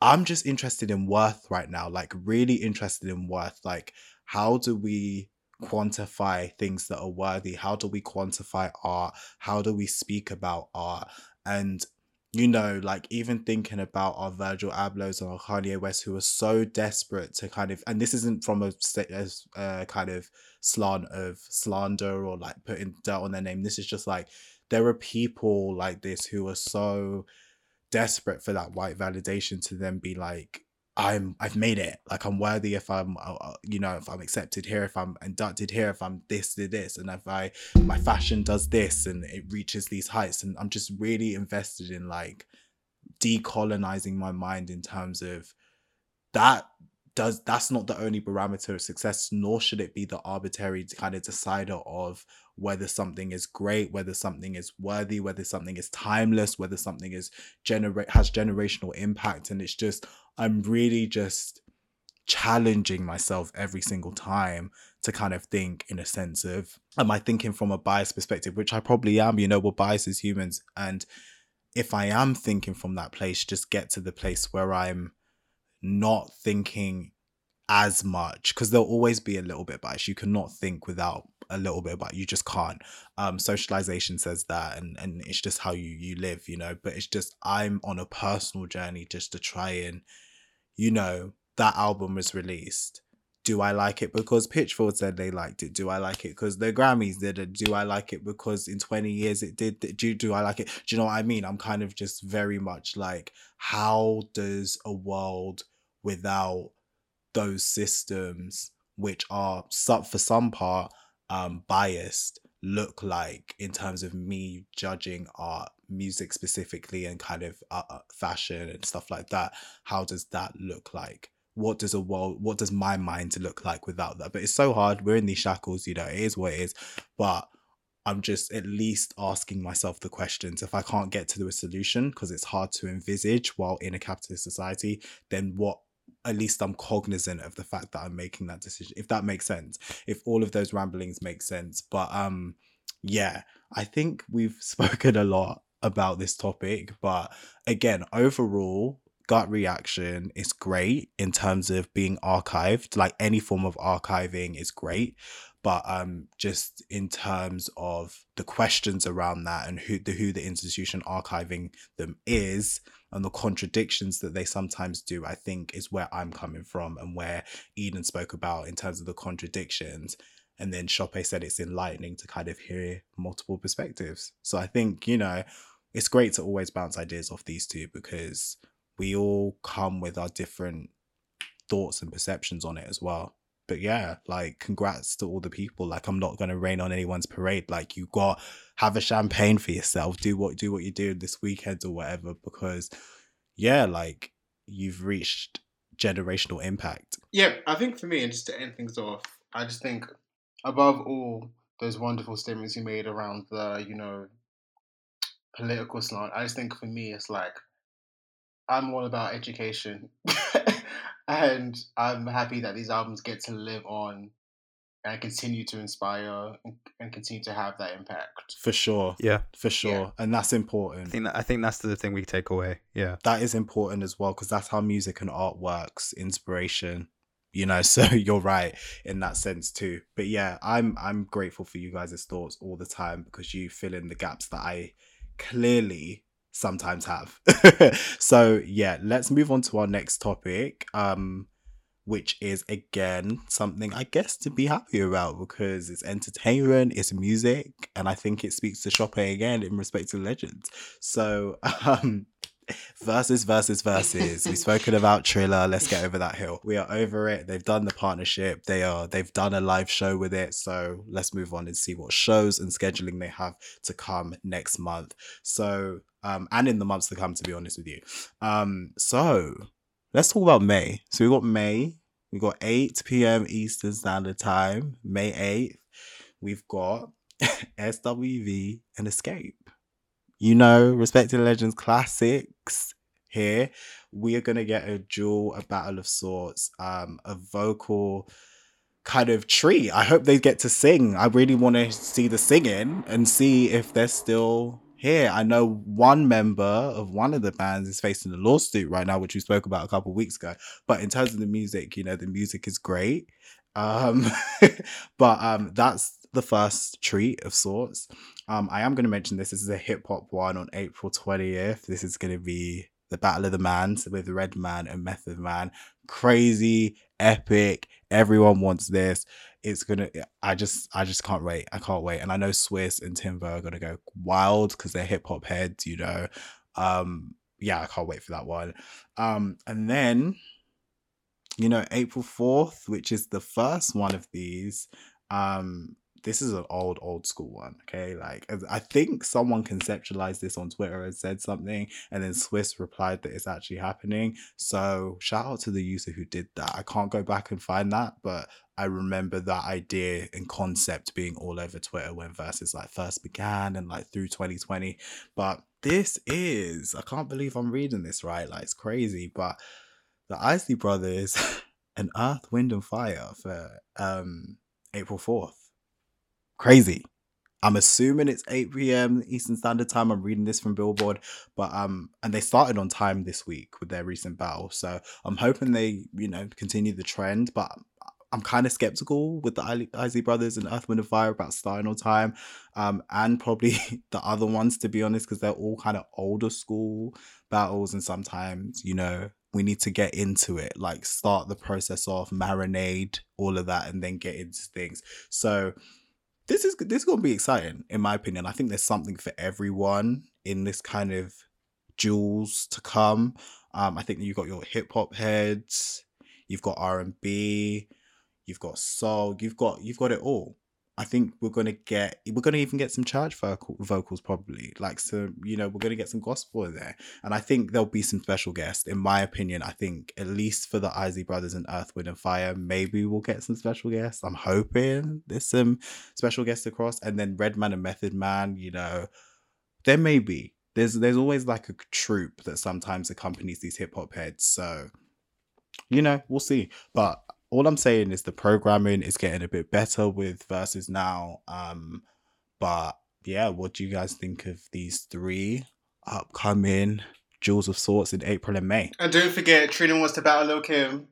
I'm just interested in worth right now, like really interested in worth. Like, how do we quantify things that are worthy? How do we quantify art? How do we speak about art? And you know, like even thinking about our Virgil Ablohs and our Kanye West, who are so desperate to kind of, and this isn't from a, as a kind of slant of slander or like putting dirt on their name. This is just like there are people like this who are so desperate for that white validation to then be like i'm i've made it. Like i'm worthy if i'm uh, uh, you know if i'm accepted here if i'm inducted here if i'm this to this and if i my fashion does this and it reaches these heights. And i'm just really invested in like decolonizing my mind in terms of that does that's not the only parameter of success nor should it be the arbitrary kind of decider of whether something is great whether something is worthy whether something is timeless whether something is generate has generational impact. And it's just i'm really just challenging myself every single time to kind of think in a sense of am i thinking from a biased perspective which i probably am you know we're biased as humans. And if i am thinking from that place just get to the place where i'm not thinking as much because there'll always be a little bit bias. You cannot think without a little bit about you just can't. Um socialization says that and and it's just how you you live, you know, but it's just I'm on a personal journey just to try and you know, that album was released. Do I like it because Pitchfork said they liked it? Do I like it because the Grammys did it? Do I like it because in 20 years it did? Do, do I like it? Do you know what I mean? I'm kind of just very much like, how does a world without those systems which are for some part um biased look like in terms of me judging art music specifically and kind of uh, uh, fashion and stuff like that how does that look like? What does a world what does my mind look like without that? But it's so hard we're in these shackles you know it is what it is. But i'm just at least asking myself the questions. If i can't get to the solution because it's hard to envisage while in a capitalist society then what at least I'm cognizant of the fact that I'm making that decision. If that makes sense. If all of those ramblings make sense. But um yeah, I think we've <laughs> spoken a lot about this topic, but again, overall gut reaction is great in terms of being archived. Like any form of archiving is great, but um just in terms of the questions around that and who the who the institution archiving them is and the contradictions that they sometimes do, I think is where I'm coming from and where Eden spoke about in terms of the contradictions. And then Chope said it's enlightening to kind of hear multiple perspectives. So I think, you know, it's great to always bounce ideas off these two because we all come with our different thoughts and perceptions on it as well but yeah, like congrats to all the people. Like I'm not gonna rain on anyone's parade. Like you got have a champagne for yourself. Do what do what you do this weekend or whatever. Because yeah, like you've reached generational impact.
Yeah, I think for me, and just to end things off, I just think above all those wonderful statements you made around the, you know, political slant, I just think for me it's like I'm all about education. <laughs> and I'm happy that these albums get to live on and continue to inspire and, and continue to have that impact.
For sure.
Yeah.
For sure. Yeah. And that's important.
I think that, I think that's the thing we take away. Yeah.
That is important as well because that's how music and art works, inspiration. You know, <laughs> so you're right in that sense too. But yeah, I'm I'm grateful for you guys' thoughts all the time because you fill in the gaps that I clearly sometimes have. <laughs> so yeah, let's move on to our next topic. Um which is again something I guess to be happy about because it's entertainment, it's music, and I think it speaks to Chope again in respect to legends. So <laughs> um versus versus versus we've spoken about triller let's get over that hill we are over it they've done the partnership they are they've done a live show with it so let's move on and see what shows and scheduling they have to come next month so um, and in the months to come, to be honest with you. Um, so let's talk about May. So we got May. We got 8 p.m. Eastern Standard Time, May 8th. We've got <laughs> SWV and Xscape. You know, Respected Legends classics here. We are gonna get a duel, a battle of sorts, um, a vocal kind of treat. I hope they get to sing. I really want to see the singing and see if they're still here. I know one member of one of the bands is facing a lawsuit right now, which we spoke about a couple weeks ago. But in terms of the music, you know, the music is great. Um, <laughs> but um, that's the first treat of sorts. Um, I am going to mention this. This is a hip hop one on April 20th. This is going to be the Battle of the Mans with Redman and Method Man. Crazy, epic. Everyone wants this it's gonna i just i just can't wait i can't wait and i know Swizz and timber are gonna go wild because they're hip-hop heads you know um yeah i can't wait for that one um and then you know april 4th which is the first one of these um this is an old old school one okay? Like i think someone conceptualized this on twitter and said something and then Swizz replied that it's actually happening. So shout out to the user who did that. I can't go back and find that but i remember that idea and concept being all over twitter when Verzuz like first began and like through 2020 but this is i can't believe i'm reading this right? Like it's crazy but the isley brothers <laughs> and earth wind and fire for um april 4th Crazy. I'm assuming it's 8 p.m. Eastern Standard Time. I'm reading this from Billboard, but um, and they started on time this week with their recent battle. So I'm hoping they, you know, continue the trend. But I'm kind of skeptical with the Isley Brothers and Earth, Wind and Fire about starting on time, um, and probably <laughs> the other ones to be honest, because they're all kind of older school battles, and sometimes you know we need to get into it, like start the process off, marinade, all of that, and then get into things. So this is this is gonna be exciting in my opinion. I think there's something for everyone in this kind of jewels to come. Um, I think you've got your hip hop heads, you've got R and B, you've got soul, you've got you've got it all. I think we're gonna get we're gonna even get some church vocal, vocals probably like some you know we're gonna get some gospel in there. And I think there'll be some special guests in my opinion I think at least for the Isley Brothers and Earth Wind and Fire maybe we'll get some special guests. I'm hoping there's some special guests across. And then Redman and Method Man you know there may be. There's there's always like a troop that sometimes accompanies these hip hop heads. So you know we'll see. But all I'm saying is the programming is getting a bit better with Verzuz now. Um, but yeah, what do you guys think of these three upcoming jewels of sorts in April and May?
And don't forget, Trina wants to battle Lil Kim.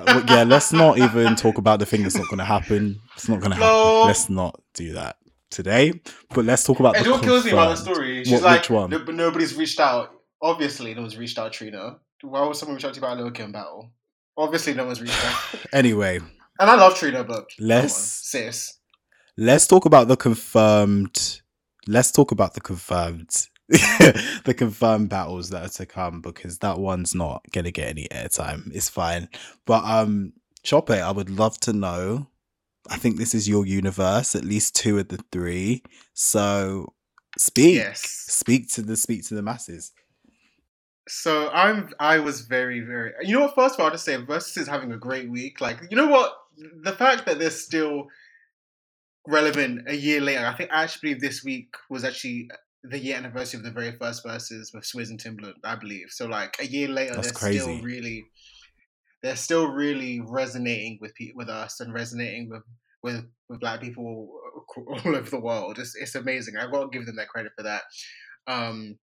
Uh, yeah, let's not even talk about the thing that's not going to happen. It's not going to
No.
happen. Let's not do that today. But let's talk about
what kills me about the story, she's
What-
like,
which one?
"No- but nobody's reached out. Obviously, no one's reached out, Trina. Why would someone reach out to you about a Lil Kim battle? Obviously, no one's reached out. <laughs>
Anyway,
And I love Trina, but
Let's-
sis.
let's talk about the confirmed. Let's talk about the confirmed. <laughs> the confirmed battles that are to come because that one's not gonna get any airtime. It's fine, but um, Chope, I would love to know. I think this is your universe, at least two of the three. So speak,
Yes.
speak to the speak to the masses.
So I'm I was very very you know what first of all I'll just say Verzuz is having a great week like you know what the fact that they're still relevant a year later I think I actually believe this week was actually the year anniversary of the very first Verzuz with Swizz and Timbaland I believe. So like a year later
That's
they're still really they're still really resonating with pe- with us and resonating with with with black people all over the world. It's it's amazing. I got to give them that credit for that. Um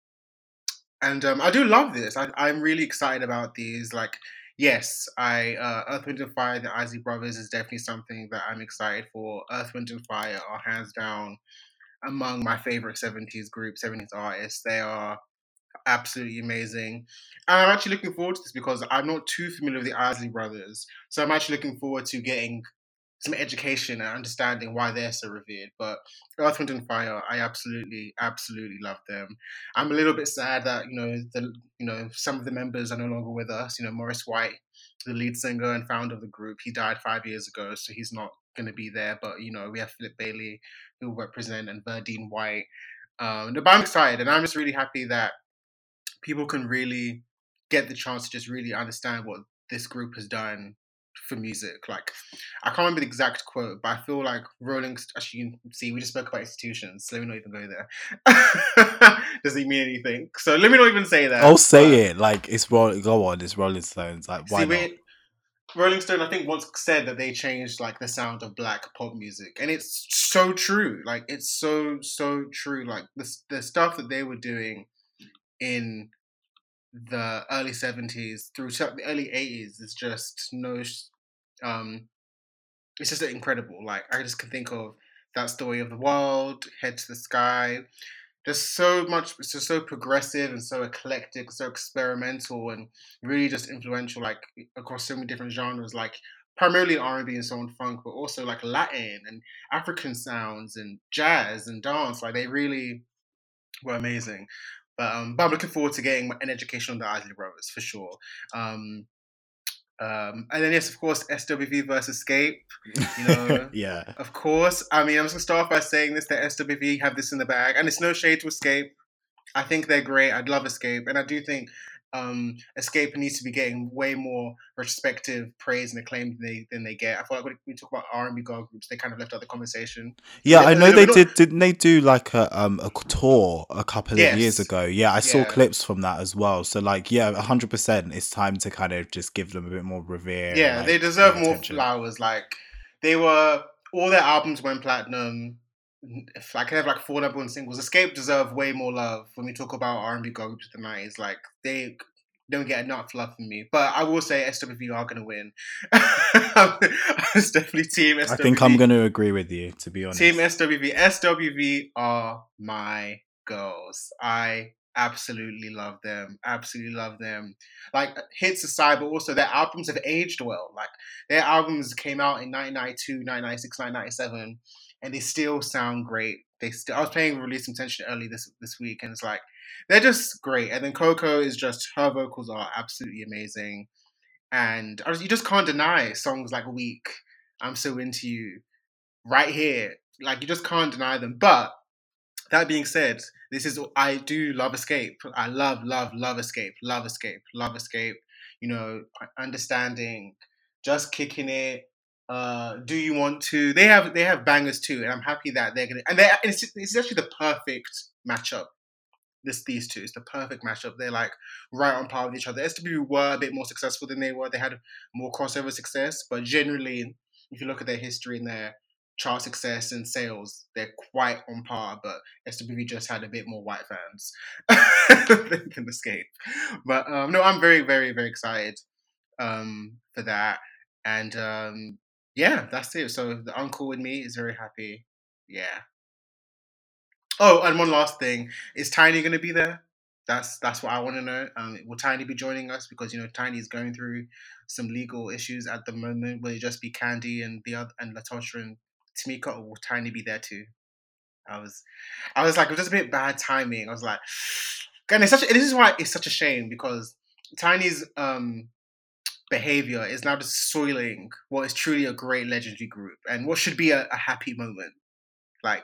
and um, I do love this. I, I'm really excited about these. Like, yes, I uh, Earth, Wind and Fire, the Isley Brothers is definitely something that I'm excited for. Earth, Wind and Fire are hands down among my favorite 70s groups, 70s artists. They are absolutely amazing. And I'm actually looking forward to this because I'm not too familiar with the Isley Brothers. So I'm actually looking forward to getting some education and understanding why they're so revered. But Earth, Wind and Fire, I absolutely, absolutely love them. I'm a little bit sad that you know the you know some of the members are no longer with us. You know Maurice White, the lead singer and founder of the group, he died five years ago, so he's not going to be there. But you know we have Philip Bailey who will represent and Verdine White. Um, but I'm excited, and I'm just really happy that people can really get the chance to just really understand what this group has done for music. Like, I can't remember the exact quote, but I feel like Rolling. Actually, you can see we just spoke about institutions, so let me not even go there. <laughs> Does it mean anything? So let me not even say that.
I'll say
but-
it like it's rolling. Go on, it's Rolling Stones. Like why
See,
not?
we- Rolling Stone, I think, once said that they changed like the sound of black pop music, and it's so true. Like it's so so true. Like the the stuff that they were doing in the early seventies through to the early eighties is just no. Um, it's just incredible. Like I just can think of that story of the world, head to the sky. There's so much. It's just so progressive and so eclectic, so experimental, and really just influential. Like across so many different genres, like primarily R and B and soul and funk, but also like Latin and African sounds and jazz and dance. Like they really were amazing. But um, but I'm looking forward to getting an education on the Isley Brothers for sure. Um, um, and then yes, of course, SWV versus Xscape. You <laughs> know,
yeah.
of course. I mean, I'm just gonna start off by saying this: that SWV have this in the bag, and it's no shade to Xscape. I think they're great. I'd love Xscape, and I do think um, Xscape needs to be getting way more retrospective praise and acclaim than they than they get. I feel like when we talk about R and B girl groups, they kind of left out the conversation.
Yeah,
Yeah,
I know
no,
they did. Didn't they do like a um a tour a couple of years ago? Yeah, I saw
Yeah.
clips from that as well. So like, yeah, hundred percent. It's time to kind of just give them a bit more revere.
Yeah,
like,
they deserve
more
more
attention.
flowers. Like they were, all their albums went platinum. I can have like four number one singles. Xscape deserve way more love when we talk about R and B groups of the nineties. Like they don't get enough love from me. But I will say SWV are gonna win. <laughs> it's definitely team SWV.
I think I'm going to agree with you. To be honest,
Team SWV. SWV are my girls. I absolutely love them. Absolutely love them. Like hits aside, but also their albums have aged well. Like their albums came out in 1992, 1996, 1997, and they still sound great. They still. I was playing Release Some Tension early this this week, and it's like they're just great. And then Coko is just her vocals are absolutely amazing. and you just can't deny songs like "Weak," "I'm So Into You," right here. Like you just can't deny them. But that being said, this is I do love Xscape. I love, love, love Xscape. Love Xscape. Love Xscape. You know, understanding, just kicking it. Uh, do you want to? They have they have bangers too, and I'm happy that they're gonna. And they it's, it's actually the perfect matchup. This these two it's the perfect matchup. They're like right on par with each other. SWV were a bit more successful than they were. They had more crossover success, but generally, if you look at their history and their chart success and sales, they're quite on par, but SWV just had a bit more white fans <laughs> than Xscape. But um, no, I'm very, very, very excited um, for that. And um, yeah, that's it. So the uncle with me is very happy. Yeah. Oh, and one last thing: is Tiny going to be there? That's that's what I want to know. Um, will Tiny be joining us? Because you know Tiny is going through some legal issues at the moment. Will it just be Kandi and the other and LaTocha and Tamika, or will Tiny be there too? I was, I was like, it was just a bit bad timing. I was like, <sighs> and it's such. This is why it's such a shame because Tiny's um behavior is now just soiling what is truly a great legendary group and what should be a, a happy moment. Like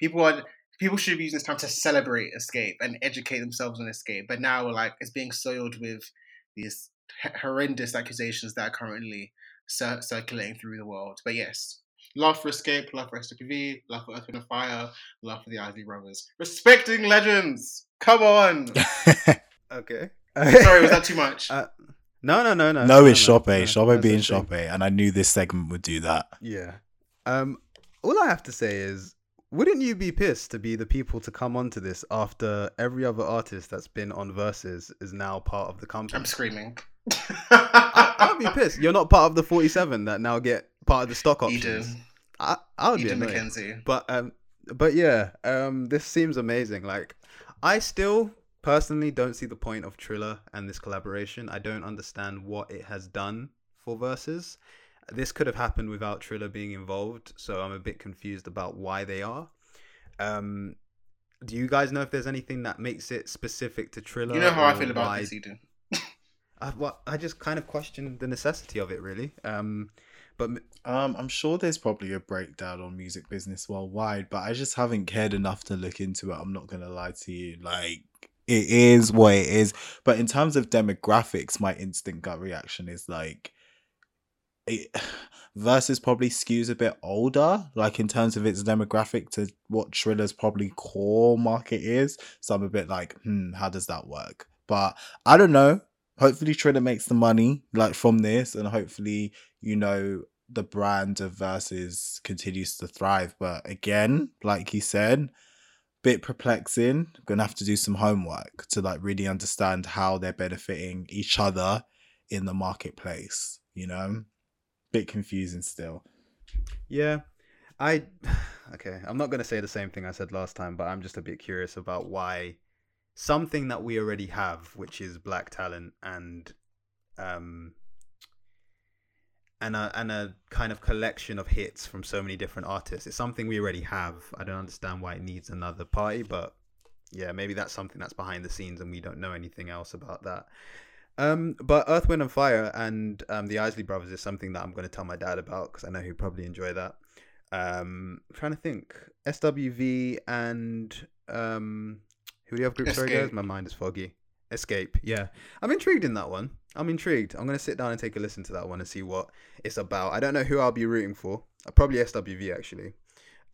people are people should be using this time to celebrate Xscape and educate themselves on Xscape, but now we're like it's being soiled with these horrendous accusations that are currently cir- circulating through the world. But yes, Love for Xscape, love for SWV, love for Earth, Wind and Fire, love for the Isley Brothers. Respecting legends! Come on! <laughs>
okay.
Sorry, was that too much? <laughs>
Uh, no, no, no, no.
No, it's
no,
Shoppe.
no,
Shoppe being
that's.
Shoppe. And I knew this segment would do that.
Yeah. Um. All I have to say is, wouldn't you be pissed to be the people to come onto this after every other artist that's been on Verzuz is now part of the company?
I'm screaming.
I, I'd be pissed. You're not part of the 47 that now get part of the stock options.
Eden.
I, I would be
Eden
annoyed.
McKenzie.
But um, but yeah, um, this seems amazing. Like, I still personally don't see the point of Triller and this collaboration. I don't understand what it has done for Verzuz. This could have happened without Triller being involved, so I'm a bit confused about why they are. Um, do you guys know if there's anything that makes it specific to Triller?
You know how I feel about
why-
this, Eden. <laughs>
I, well, I just kind of question the necessity of it, really. Um, but
Um, I'm sure there's probably a breakdown on music business worldwide, but I just haven't cared enough to look into it. I'm not gonna lie to you. Like it is what it is. But in terms of demographics, my instant gut reaction is like it <sighs> Verzuz probably skews a bit older, like in terms of its demographic to what Triller's probably core market is. So I'm a bit like, hmm, how does that work? But I don't know. Hopefully Triller makes the money like from this and hopefully, you know, the brand of Verzuz continues to thrive. But again, like he said, bit perplexing. I'm Gonna have to do some homework to like really understand how they're benefiting each other in the marketplace, you know? Bit confusing still.
Yeah, I <sighs> okay. I'm not gonna say the same thing I said last time, but I'm just a bit curious about why something that we already have, which is black talent and um and a and a kind of collection of hits from so many different artists. It's something we already have. I don't understand why it needs another party, but yeah, maybe that's something that's behind the scenes and we don't know anything else about that. Um, but Earth, Wind, and Fire and um, the Isley Brothers is something that I'm going to tell my dad about because I know he'd probably enjoy that. Um, I'm trying to think. SWV and um, who do you have group? Sorry, guys, my mind is foggy. Xscape. Yeah, I'm intrigued in that one. I'm intrigued. I'm going to sit down and take a listen to that one and see what it's about. I don't know who I'll be rooting for. Uh, Probably SWV actually.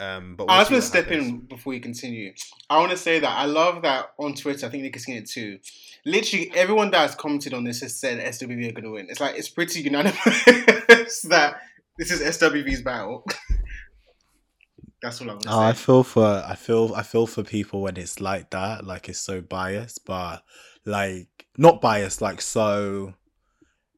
Um, but we'll
I was gonna step
happens.
in before you continue. I want to say that I love that on Twitter. I think Nick has seen it too. Literally, everyone that has commented on this has said SWV are going to win. It's like it's pretty unanimous <laughs> that this is SWV's battle. <laughs> That's all I want to
Oh, I feel for I feel I feel for people when it's like that, like it's so biased, but like not biased, like so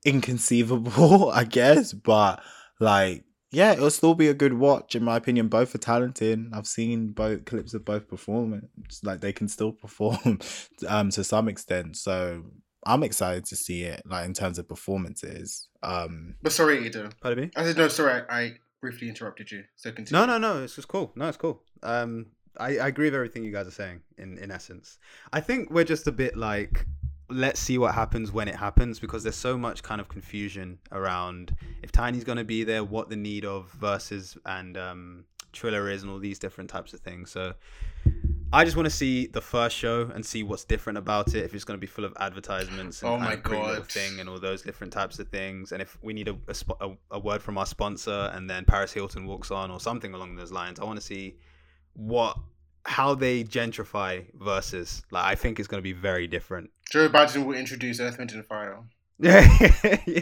inconceivable, <laughs> I guess. But like, yeah, it'll still be a good watch in my opinion. Both are talented. I've seen both clips of both performance. Like they can still <laughs> perform um to some extent. So I'm excited to see it, like in terms of performances. Um
But sorry, Ida.
Pardon me.
I said no. Sorry, I, I briefly interrupted you. So continue.
No, no, no. It's just cool. No, it's cool. Um, I, I agree with everything you guys are saying. In in essence, I think we're just a bit like let's see what happens when it happens because there's so much kind of confusion around if Tiny's going to be there, what the need of Verzuz and um, Triller is, and all these different types of things. So I just want to see the first show and see what's different about it. If it's going to be full of advertisements and
Oh my
of Pretty Little
God.
thing and all those different types of things, and if we need a, a, a word from our sponsor and then Paris Hilton walks on or something along those lines, I want to see what how they gentrify Verzuz like I think it's going to be very different.
Joe Biden will introduce Earth, Wind, and Fire. <laughs>
yeah.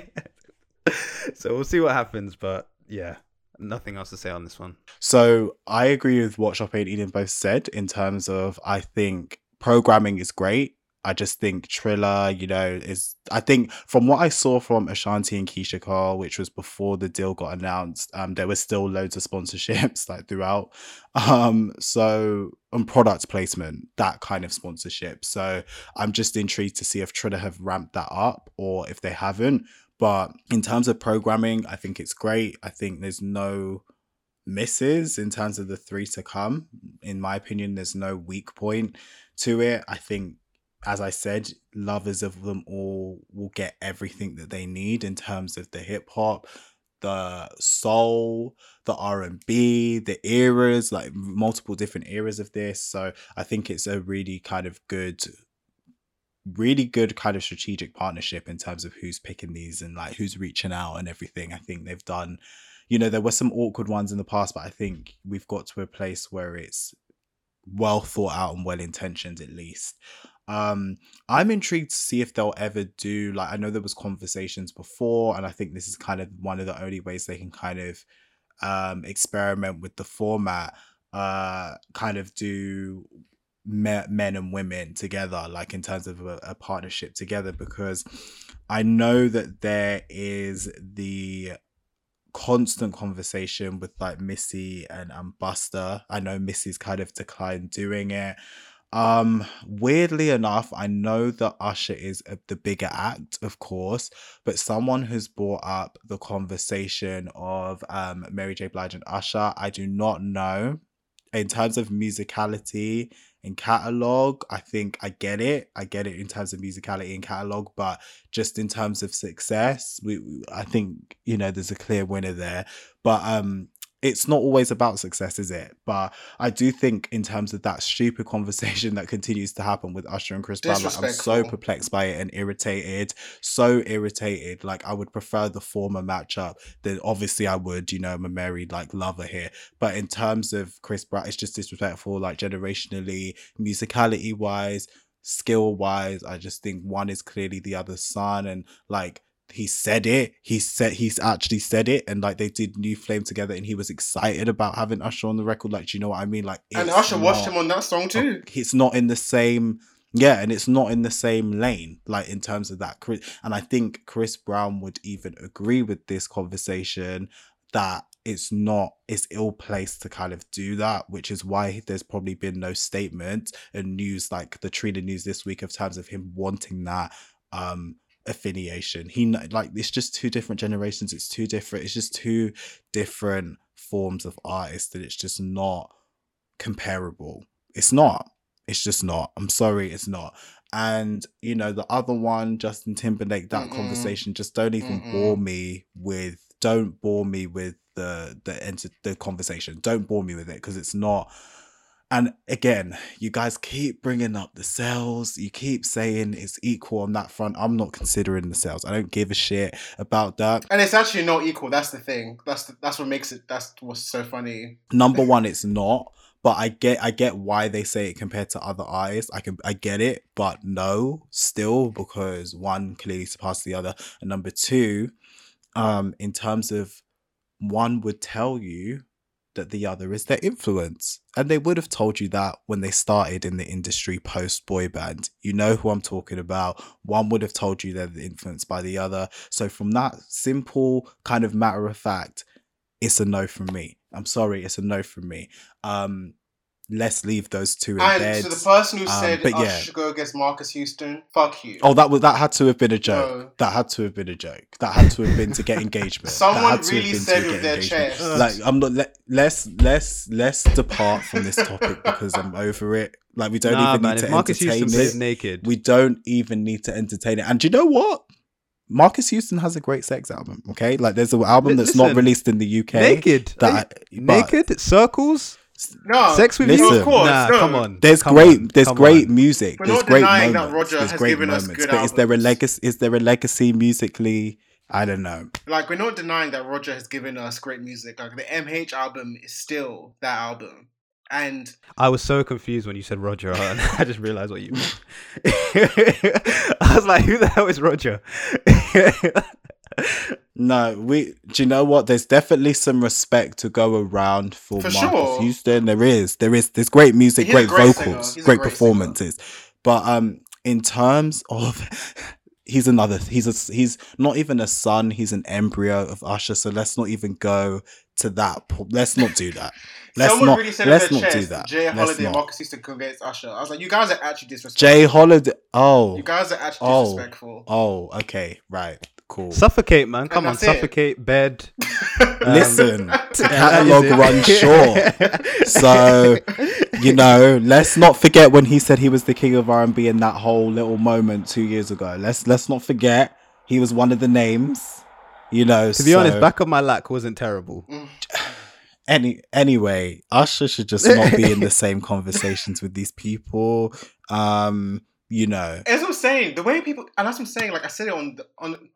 So we'll see what happens, but yeah, nothing else to say on this one.
So I agree with what Shoppe and Eden both said in terms of I think programming is great. I just think Triller, you know, is I think from what I saw from Ashanti and Keyshia Cole, which was before the deal got announced, um, there was still loads of sponsorships <laughs> like throughout. Um, so on product placement, that kind of sponsorship. So I'm just intrigued to see if Triller have ramped that up or if they haven't. But in terms of programming, I think it's great. I think there's no misses in terms of the three to come. In my opinion, there's no weak point to it. I think, as I said, lovers of them all will get everything that they need in terms of the hip hop, the soul, the R and B, the eras, like multiple different eras of this. So I think it's a really kind of good really good kind of strategic partnership in terms of who's picking these and like who's reaching out and everything. I think they've done, you know, there were some awkward ones in the past, but I think we've got to a place where it's well thought out and well intentioned at least. Um, I'm intrigued to see if they'll ever do like I know there was conversations before, and I think this is kind of one of the only ways they can kind of um experiment with the format uh kind of do me- men and women together like in terms of a, a partnership together because i know that there is the constant conversation with like missy and um Busta. I know missy's kind of declined doing it um weirdly enough i know that usher is a, the bigger act of course but someone has brought up the conversation of um mary j. Blige and usher. I do not know. In terms of musicality and catalog i think i get it. I get it in terms of musicality and catalog but just in terms of success we, we- i think you know there's a clear winner there. But um it's not always about success is it? But i do think in terms of that stupid <laughs> conversation that continues to happen with usher and chris brown like, i'm so perplexed by it and irritated so irritated. Like i would prefer the former matchup then obviously i would you know i'm a married like lover here. But in terms of Chris Brown, it's just disrespectful, like generationally, musicality wise, skill wise. I just think one is clearly the other's son, and like he said it, he said he's actually said it, and like they did New Flame together, and he was excited about having Usher on the record. Like, do you know what I mean? Like,
And Usher watched him on that song too.
it's not in the same yeah and it's not in the same lane like in terms of that Chris- and i think chris brown would even agree with this conversation that it's not it's ill placed to kind of do that which is why there's probably been no statement and news like the Trina news this week of terms of him wanting that um affiliation he like it's just two different generations it's two different it's just two different forms of artists that it's just not comparable it's not it's just not. I'm sorry, it's not. And you know, the other one, Justin Timberlake, that
Mm-mm.
conversation, just don't even
Mm-mm.
bore me with don't bore me with the the enter the conversation. Don't bore me with it because it's not. And again, you guys keep bringing up the sales. You keep saying it's equal on that front. I'm not considering the sales. I don't give a shit about that.
And it's actually not equal. That's the thing. That's the, that's what makes it. That's what's so funny.
number one it's not but i get i get why they say it compared to other artists i can i get it but no still because one clearly surpassed the other and number two um in terms of one would tell you that the other is their influence and they would have told you that when they started in the industry post boy band you know who i'm talking about one would have told you they're influenced by the other so from that simple kind of matter of fact it's a no from me. I'm sorry, it's a no from me. Um, let's leave those two in
And
bed.
so the person who
Um,
said
but
Usher
yeah.
should go against Marques Houston, fuck you.
Oh, that was that had to have been a joke.
No.
That had to have been a joke. That had to have been to get engagement. That
Someone
had to have
really said with their
engagement.
chest.
Like I'm not. Let, let's let's let's depart from this topic because I'm over it. Like we don't
nah,
even
man.
need to
Marques
entertain
Houston
it.
naked,
We don't even need to entertain it. And do you know what? Marques Houston has a great sex album. Okay, like there's an album
Li-
that's not released in the UK.
naked,
That
Are
I-
you-
but-
naked circles,
no,
sex with
listen.
you.
Of course,
nah,
no.
come on.
There's
come
great,
on,
there's great
on.
music.
We're
there's
not
great
denying that
moments.
Roger
there's
has
great
given us
moments.
good
but is there a legacy? Is there a legacy musically? I don't know.
Like we're not denying that Roger has given us great music. Like the MH album is still that album, and
I was so confused when you said Roger, and <laughs> I just realized what you meant. <laughs> I was like, "Who the hell is Roger?" <laughs>
No, we. Do you know what? There's definitely some respect to go around for,
For
Marques
sure.
Houston. There is, there is. There's great music, great,
great
vocals, great,
great
performances. But um, in terms of, <laughs> he's another. He's a. He's not even a son. He's an embryo of Usher. So let's not even go to that. Let's not do that. <laughs> Let's
someone
not.
really said
let's not do that. J.
Holiday and. Marques Houston go against Usher. I was like, you guys are actually disrespectful.
J. Holiday. Oh.
you guys are actually
Oh.
disrespectful.
Oh. Okay. Right. Cool.
suffocate, man. Come on,
that's it.
suffocate. Bed. <laughs> Um,
Listen, <laughs>
that
catalog
is it.
runs <laughs> short. So you know, let's not forget when he said he was the king of R and B in that whole little moment two years ago. Let's let's not forget he was one of the names. You know,
to be honest, Back of My Lac' wasn't terrible. <sighs>
any anyway, Usher should just not be in the same conversations with these people. Um, you know,
As I'm saying, the way people, and that's what I'm saying. Like I said it on the, on,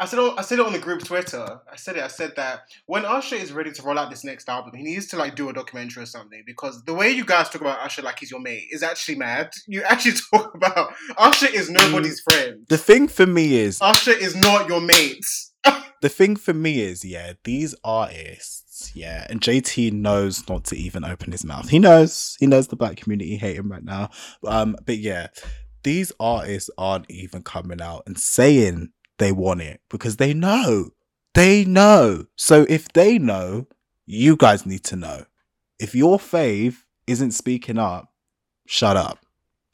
I said it, I said it on the group Twitter. I said it. I said that when Usher is ready to roll out this next album, he needs to like do a documentary or something because the way you guys talk about Usher like he's your mate is actually mad. You <laughs> actually talk about Usher is nobody's friend.
the thing for me is
Usher is not your mate. <laughs>
the thing for me is, yeah, these artists, yeah, and JT knows not to even open his mouth. He knows, he knows the black community hate him right now. Um, but yeah, these artists aren't even coming out and saying they want it because they know, they know. So if they know, you guys need to know. If your fave isn't speaking up, shut up.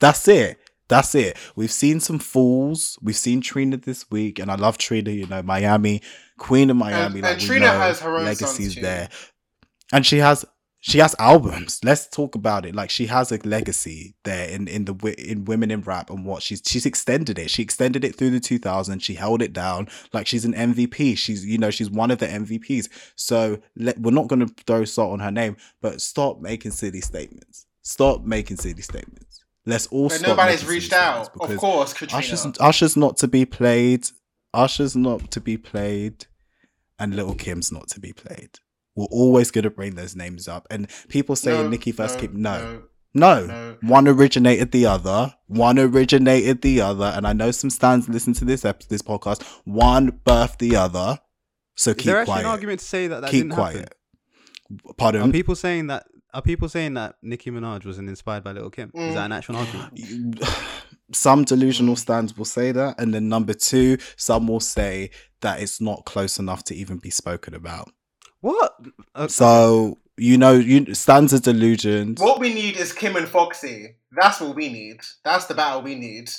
That's it. That's it. We've seen some fools. We've seen Trina this week, and I love Trina. You know, Miami, Queen of Miami.
And-
like
and Trina
know
has her own
legacies there, and she has she has albums. Let's talk about it. Like she has a legacy there in in the in women in rap and what she's she's extended it. She extended it through the 2000s. She held it down like she's an MVP. She's you know she's one of the MVPs. So let, we're not going to throw salt on her name, but stop making silly statements. Stop making silly statements. Let's all
But nobody's reached out. Of course, Katrina.
Usher's, Usher's not to be played. Usher's not to be played, and Lil' Kim's not to be played. We're always going to bring those names up. And people saying
No,
Nicki first
no,
came. No,
no.
no.
no.
One originated the other. One originated the other. And I know some stands listen to this ep- this podcast. One birthed the other. So
Is
keep
there actually
quiet.
an argument to say that that
keep
didn't
quiet.
happen? Are
Pardon.
people saying that? Are people saying that Nicki Minaj wasn't inspired by Lil' Kim? Is that an mm. actual argument? <sighs>
Some delusional stands will say that and then number two some will say that it's not close enough to even be spoken about
What? Uh,
so you know you stands are delusions
What we need is Kim and Foxy. That's what we need. That's the battle we need.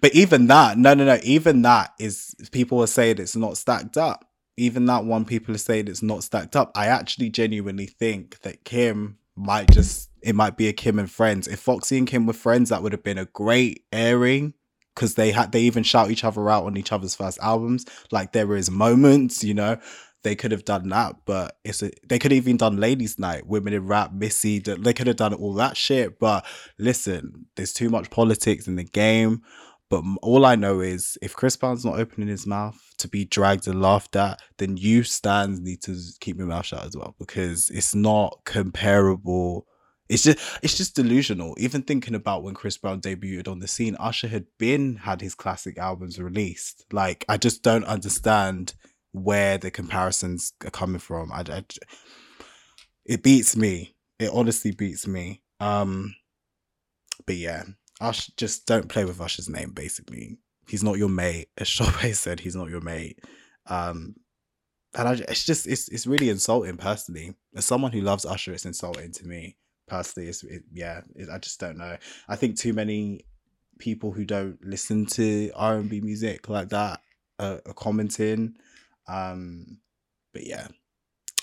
but even that no no no even that is people are saying it's not stacked up even that one people are saying it's not stacked up i actually genuinely think that kim might just it might be a kim and friends if foxy and kim were friends that would have been a great airing because they had they even shout each other out on each other's first albums like there is moments you know they could have done that but it's a, they could have even done ladies night women in rap missy they could have done all that shit but listen there's too much politics in the game but all I know is if Chris Brown's not opening his mouth to be dragged and laughed at, then you stands need to keep your mouth shut as well because it's not comparable. It's just it's just delusional. Even thinking about when Chris Brown debuted on the scene, Usher had been had his classic albums released. Like I just don't understand where the comparisons are coming from. I, I it beats me. It honestly beats me. Um, but yeah, Ush, just don't play with Usher's name. Basically, he's not your mate. As <laughs> Shope said, he's not your mate. Um, and I, it's just it's it's really insulting personally. As someone who loves Usher, it's insulting to me. personally, it's it, yeah, it, I just don't know. I think too many people who don't listen to R and B music like that are, are commenting. Um, but yeah,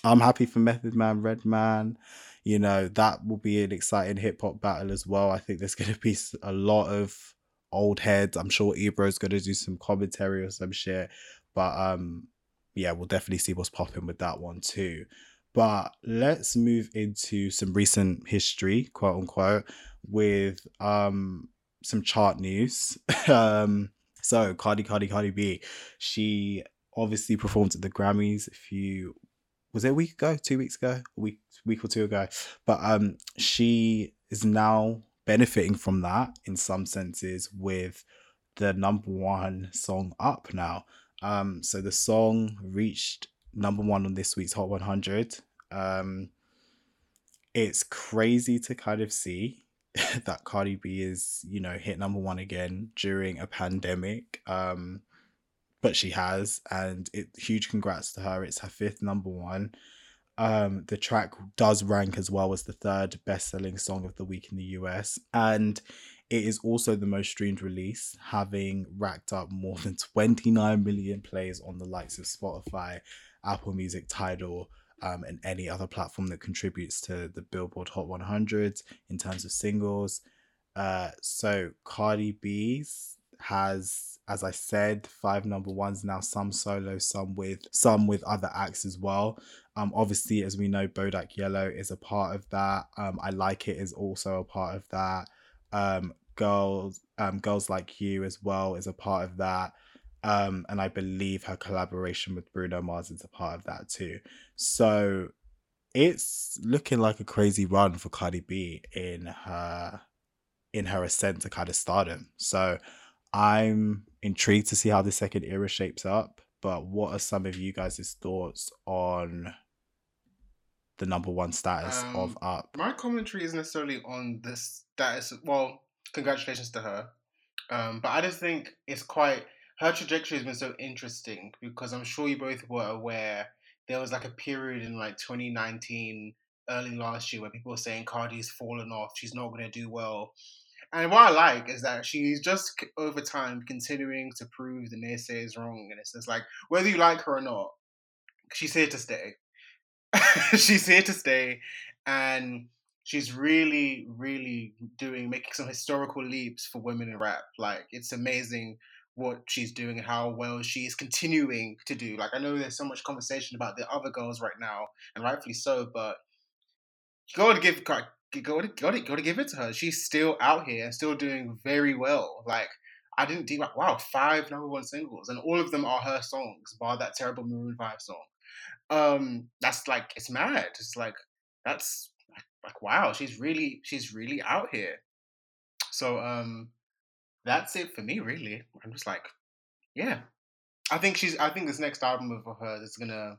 I'm happy for Method Man, Redman. You know that will be an exciting hip hop battle as well. I think there's going to be a lot of old heads. I'm sure Ebro's going to do some commentary or some shit. But um, yeah, we'll definitely see what's popping with that one too. But let's move into some recent history, quote unquote, with um some chart news. <laughs> um, so Cardi, Cardi, Cardi B, she obviously performed at the Grammys a few was it a week ago, two weeks ago, a week week or two ago. But um she is now benefiting from that in some senses with the number one song up now. Um so the song reached number one on this week's Hot 100. Um it's crazy to kind of see <laughs> that Cardi B is, you know, hit number one again during a pandemic. Um but she has, and it huge congrats to her. It's her fifth number one. Um, the track does rank as well as the third best-selling song of the week in the US, and it is also the most streamed release, having racked up more than 29 million plays on the likes of Spotify, Apple Music, Tidal, um, and any other platform that contributes to the Billboard Hot 100 in terms of singles. Uh, so Cardi B's has, as I said, five number ones now. Some solo, some with some with other acts as well. Um, obviously, as we know, Bodak Yellow is a part of that. Um, I like it is also a part of that. Um, girls, um, girls like you as well is a part of that. Um, and I believe her collaboration with Bruno Mars is a part of that too. So it's looking like a crazy run for Cardi B in her in her ascent to kind of stardom. So I'm intrigued to see how the second era shapes up. But what are some of you guys' thoughts on the number one status
Um,
of Up?
My commentary isn't necessarily on the status. Well, congratulations to her. Um, but I just think it's quite her trajectory has been so interesting because I'm sure you both were aware there was like a period in like 2019, early last year, where people were saying Cardi's fallen off, she's not going to do well. And what I like is that she's just over time continuing to prove the naysayers wrong. And it's just like whether you like her or not, she's here to stay. <laughs> she's here to stay, and she's really, really doing making some historical leaps for women in rap. Like it's amazing what she's doing and how well she's continuing to do. Like I know there's so much conversation about the other girls right now, and rightfully so, but you gotta give gotta, gotta, gotta give it to her. She's still out here and still doing very well. Like I didn't do like wow, five number one singles, and all of them are her songs, bar that terrible Maroon Five song. Um, that's like it's mad. It's like that's like wow, she's really she's really out here. So um, that's it for me. Really, I'm just like, yeah, I think she's. I think this next album of hers is gonna,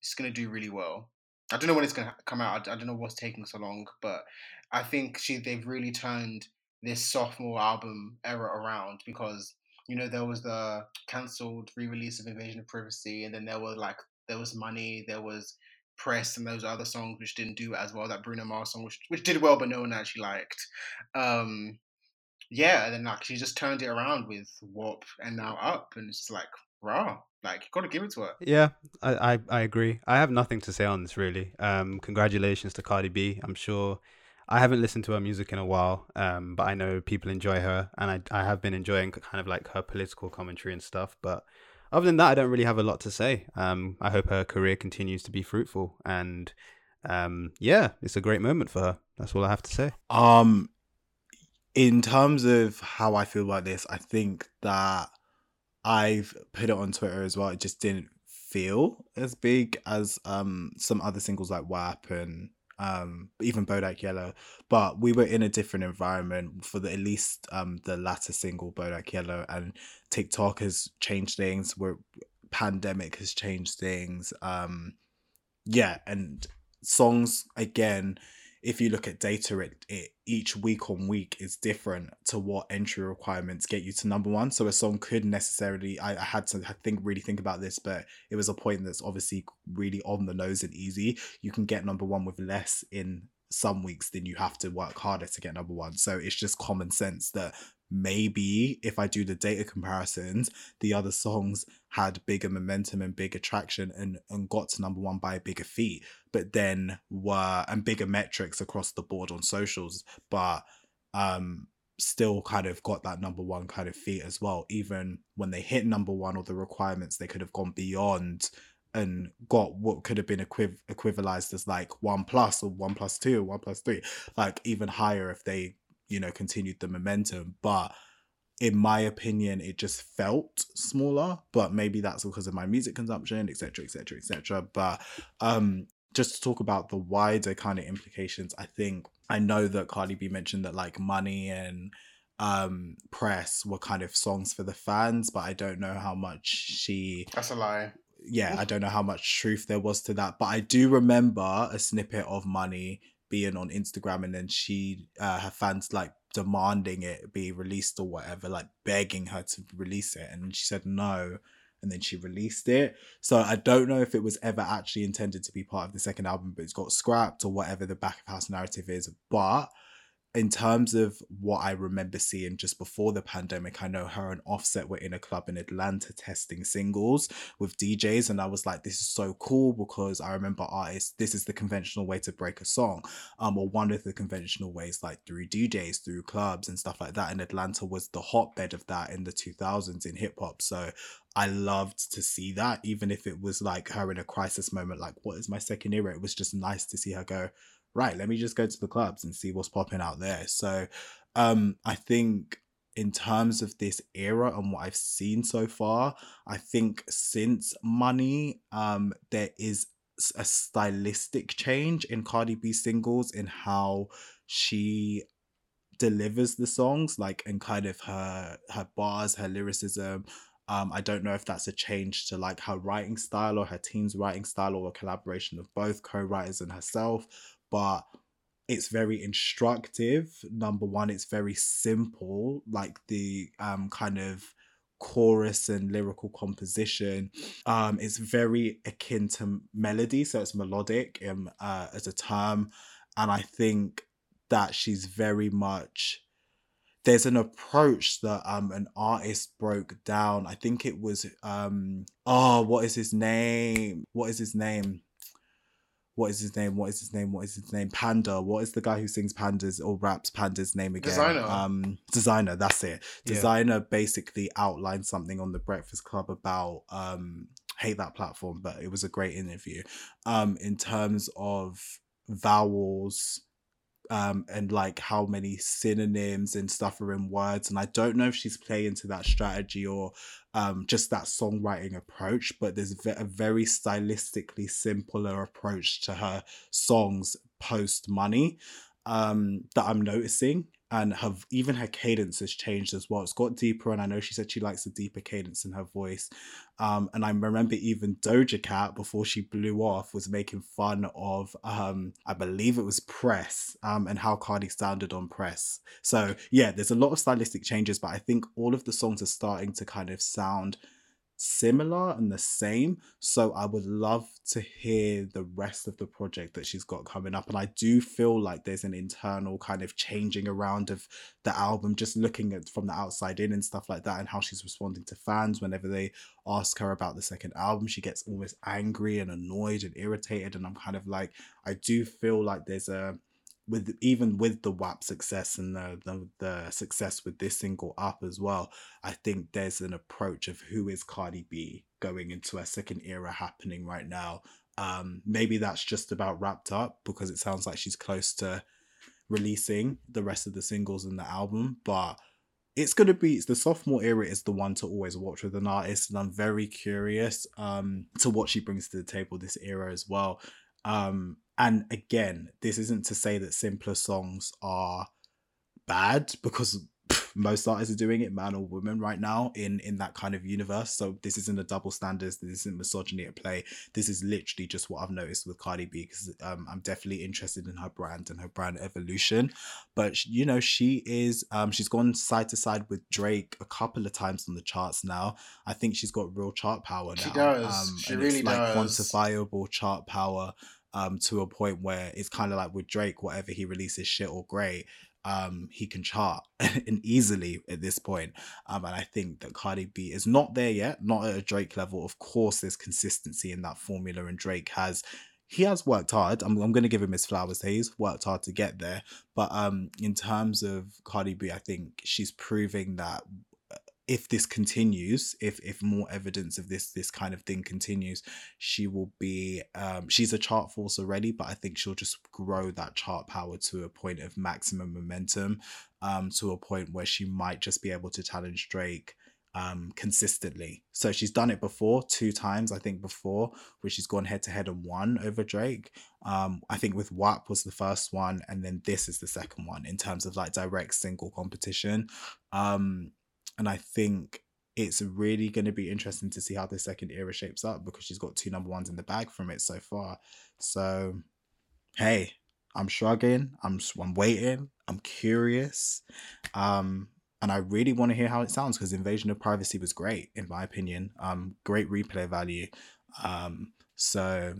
it's gonna do really well. I don't know when it's gonna come out. I, I don't know what's taking so long, but I think she they've really turned this sophomore album era around because you know there was the cancelled re-release of Invasion of Privacy, and then there was like there was Money, there was Press, and those other songs which didn't do as well. That Bruno Mars song, which which did well, but no one actually liked. Um, yeah, and then like she just turned it around with WAP and now Up, and it's just like raw. Like you gotta give it to her.
Yeah, I, I, I agree. I have nothing to say on this really. Um, congratulations to Cardi B. I'm sure I haven't listened to her music in a while, um, but I know people enjoy her, and I I have been enjoying kind of like her political commentary and stuff. But other than that, I don't really have a lot to say. Um, I hope her career continues to be fruitful, and um, yeah, it's a great moment for her. That's all I have to say.
Um, in terms of how I feel about this, I think that I've put it on Twitter as well. It just didn't feel as big as um some other singles like WAP and um even Bodak Yellow. But we were in a different environment for the at least um the latter single Bodak Yellow and TikTok has changed things. Where pandemic has changed things. Um yeah, and songs again if you look at data it, it each week on week is different to what entry requirements get you to number one. So a song could necessarily I, I had to think really think about this but it was a point that's obviously really on the nose and easy. You can get number one with less in some weeks than you have to work harder to get number one. So it's just common sense that maybe if I do the data comparisons, the other songs had bigger momentum and bigger traction and, and got to number one by a bigger feat, but then were and bigger metrics across the board on socials, but um still kind of got that number one kind of feat as well. Even when they hit number one or the requirements, they could have gone beyond and got what could have been equiv- equivalized as like one plus or one plus two or one plus three, like even higher if they you know continued the momentum but in my opinion it just felt smaller but maybe that's because of my music consumption etc etc etc but um just to talk about the wider kind of implications i think i know that cardi b mentioned that like money and um press were kind of songs for the fans but i don't know how much she
that's a lie.
Yeah i <laughs> don't know how much truth there was to that but i do remember a snippet of money being on Instagram and then she uh, her fans like demanding it be released or whatever, like begging her to release it, and she said no, and then she released it. So I don't know if it was ever actually intended to be part of the second album, but it's got scrapped or whatever the back of house narrative is. But in terms of what I remember seeing just before the pandemic, I know her and Offset were in a club in Atlanta testing singles with DJs, and I was like, this is so cool because I remember artists, this is the conventional way to break a song, um, or one of the conventional ways, like through DJs, through clubs and stuff like that. And Atlanta was the hotbed of that in the 2000s in hip hop. So I loved to see that, even if it was like her in a crisis moment, like, what is my second era? It was just nice to see her go, right, let me just go to the clubs and see what's popping out there. So um, I think in terms of this era and what I've seen so far, I think since Money, um, there is a stylistic change in Cardi B singles in how she delivers the songs, like and kind of her her bars, her lyricism. Um, I don't know if that's a change to like her writing style or her team's writing style or a collaboration of both co-writers and herself, but it's very instructive. Number one, it's very simple, like the um kind of chorus and lyrical composition. Um it's very akin to melody so it's melodic um, uh, as a term. And i think that she's very much there's an approach that um an artist broke down. I think it was um oh what is his name? What is his name what is his name? What is his name? What is his name? Panda. What is the guy who sings pandas or raps pandas name again?
Designer.
Um, Desiigner. That's it.
Yeah.
Basically outlined something on the Breakfast Club about um, hate that platform, but it was a great interview. Um, in terms of vowels, um, and like how many synonyms and stuff are in words. And I don't know if she's playing to that strategy or um, just that songwriting approach, but there's a very stylistically simpler approach to her songs post money um, that I'm noticing and have even her cadence has changed as well. It's got deeper, and I know she said she likes a deeper cadence in her voice. Um, and I remember even Doja Cat before she blew off was making fun of, um, I believe it was Press, um, and how Cardi sounded on Press. So yeah, there's a lot of stylistic changes, but I think all of the songs are starting to kind of sound similar and the same. So I would love to hear the rest of the project that she's got coming up. And I do feel like there's an internal kind of changing around of the album, just looking at from the outside in and stuff like that, and how she's responding to fans whenever they ask her about the second album. She gets almost angry and annoyed and irritated. And I'm kind of like, I do feel like there's a with even with the WAP success and the, the the success with this single up as well, I think there's an approach of who is Cardi B going into a second era happening right now. Um, maybe that's just about wrapped up because it sounds like she's close to releasing the rest of the singles in the album, but it's gonna be it's the sophomore era is the one to always watch with an artist, and I'm very curious um to what she brings to the table this era as well. Um, and again, this isn't to say that simpler songs are bad because pff, most artists are doing it, man or woman, right now in in that kind of universe. So this isn't a double standards. This isn't misogyny at play. This is literally just what I've noticed with Cardi B because um, I'm definitely interested in her brand and her brand evolution. But you know, she is um, she's gone side to side with Drake a couple of times on the charts now. I think she's got real chart power now.
She does.
Um,
She really
it's like quantifiable chart power um, to a point where it's kind of like with Drake, whatever he releases, shit or great, um, he can chart <laughs> and easily at this point. Um, and I think that Cardi B is not there yet, not at a Drake level. Of course, there's consistency in that formula, and Drake has he has worked hard. I'm, I'm going to give him his flowers. He's worked hard to get there. But um, in terms of Cardi B, I think she's proving that if this continues, if if more evidence of this this kind of thing continues, she will be. Um, she's a chart force already, but I think she'll just grow that chart power to a point of maximum momentum, um, to a point where she might just be able to challenge Drake um, consistently. So she's done it before, two times, I think, before, where she's gone head to head and won over Drake. Um, I think with WAP was the first one, and then this is the second one in terms of like direct single competition. Um, and I think it's really going to be interesting to see how the second era shapes up because she's got two number ones in the bag from it so far. So, hey, I'm shrugging. I'm I'm waiting. I'm curious. Um, and I really want to hear how it sounds because Invasion of Privacy was great in my opinion. Um, great replay value. Um, so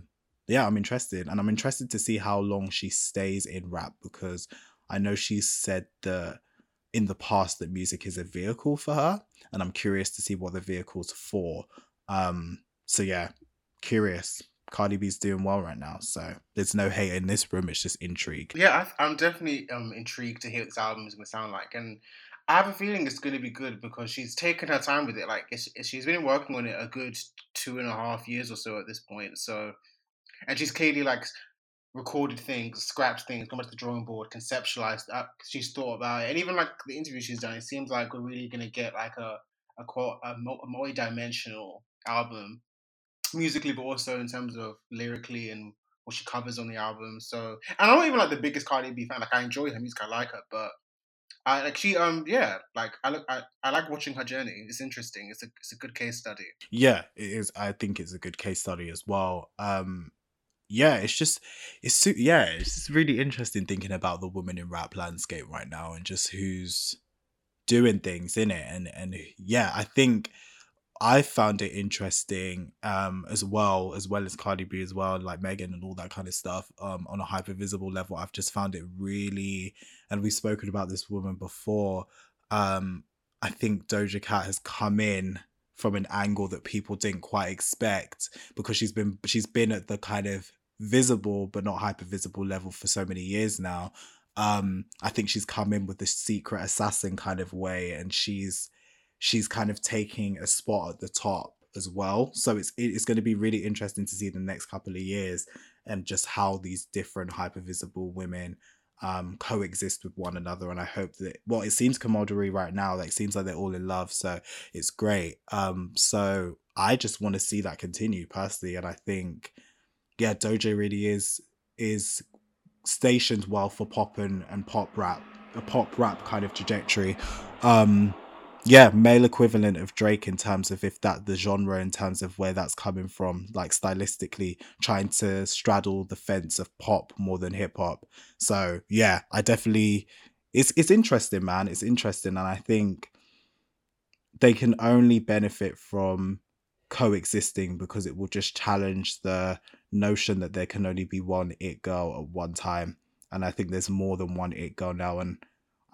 yeah, I'm interested, and I'm interested to see how long she stays in rap because I know she said that in the past that music is a vehicle for her, and I'm curious to see what the vehicle's for. Um, so yeah, curious. Cardi B's doing well right now, so there's no hate in this room. It's just intrigue.
Yeah, I, am definitely um intrigued to hear what this album is going to sound like, and I have a feeling it's going to be good because she's taken her time with it. Like she's been working on it a good two and a half years or so at this point. So, and she's clearly like recorded things, scrapped things, gone back to the drawing board, conceptualized. Uh, she's thought about it, and even like the interview she's done, it seems like we're really going to get like a a, quote, a, a multi-dimensional album musically, but also in terms of lyrically and what she covers on the album. So, and I'm not even like the biggest Cardi B fan. Like I enjoy her music, I like her, but I like she um yeah like I look I, I like watching her journey. It's interesting. It's a it's a good case study.
Yeah, it is. I think it's a good case study as well. Um, yeah, it's just it's yeah, it's just really interesting thinking about the woman in rap landscape right now and just who's doing things in it and and yeah, I think I found it interesting um, as well, as well as Cardi B as well, like Megan and all that kind of stuff um, on a hyper visible level. I've just found it really, and we've spoken about this woman before. Um, I think Doja Cat has come in from an angle that people didn't quite expect because she's been she's been at the kind of visible but not hyper visible level for so many years now. Um, I think she's come in with the secret assassin kind of way, and she's she's kind of taking a spot at the top as well. So it's it's going to be really interesting to see the next couple of years and just how these different hyper visible women um, coexist with one another. And I hope that well, it seems camaraderie right now. Like seems like they're all in love, so it's great. Um, so I just want to see that continue personally, and I think yeah, Doja really is is stationed well for pop and, and pop rap, a pop rap kind of trajectory. Um, yeah male equivalent of drake in terms of if that the genre in terms of where that's coming from like stylistically trying to straddle the fence of pop more than hip hop so yeah i definitely it's it's interesting man it's interesting and i think they can only benefit from coexisting because it will just challenge the notion that there can only be one it girl at one time and i think there's more than one it girl now and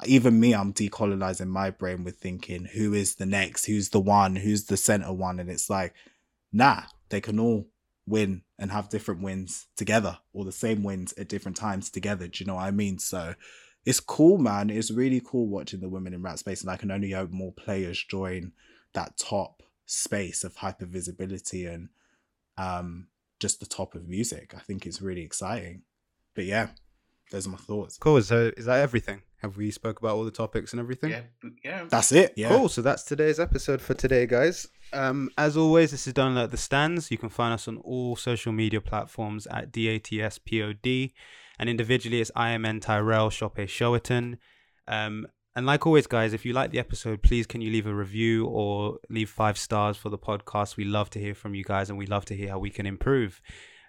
even me, I'm decolonizing my brain with thinking, who is the next? Who's the one? Who's the center one? And it's like, nah, they can all win and have different wins together or the same wins at different times together. Do you know what I mean? So it's cool, man. It's really cool watching the women in rap space. And I can only hope more players join that top space of hyper visibility and um, just the top of music. I think it's really exciting. But yeah, those are my thoughts.
Cool. So is that everything? Have we spoke about all the topics and everything?
Yeah, yeah.
That's it. Yeah.
Cool. So that's today's episode for today, guys. Um, as always, this is done at the stands. You can find us on all social media platforms at DATSPOD, and individually it's IMN Tyrell Shope Showerton. Um, and like always, guys, if you like the episode, please can you leave a review or leave five stars for the podcast? We love to hear from you guys, and we love to hear how we can improve.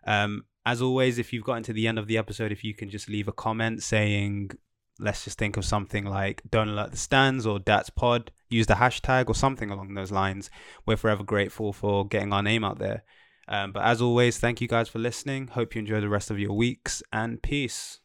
Um, as always, if you've gotten to the end of the episode, if you can just leave a comment saying let's just think of something like don't alert the stands or that's pod use the hashtag or something along those lines we're forever grateful for getting our name out there Um, but as always, thank you guys for listening. Hope you enjoy the rest of your weeks and peace.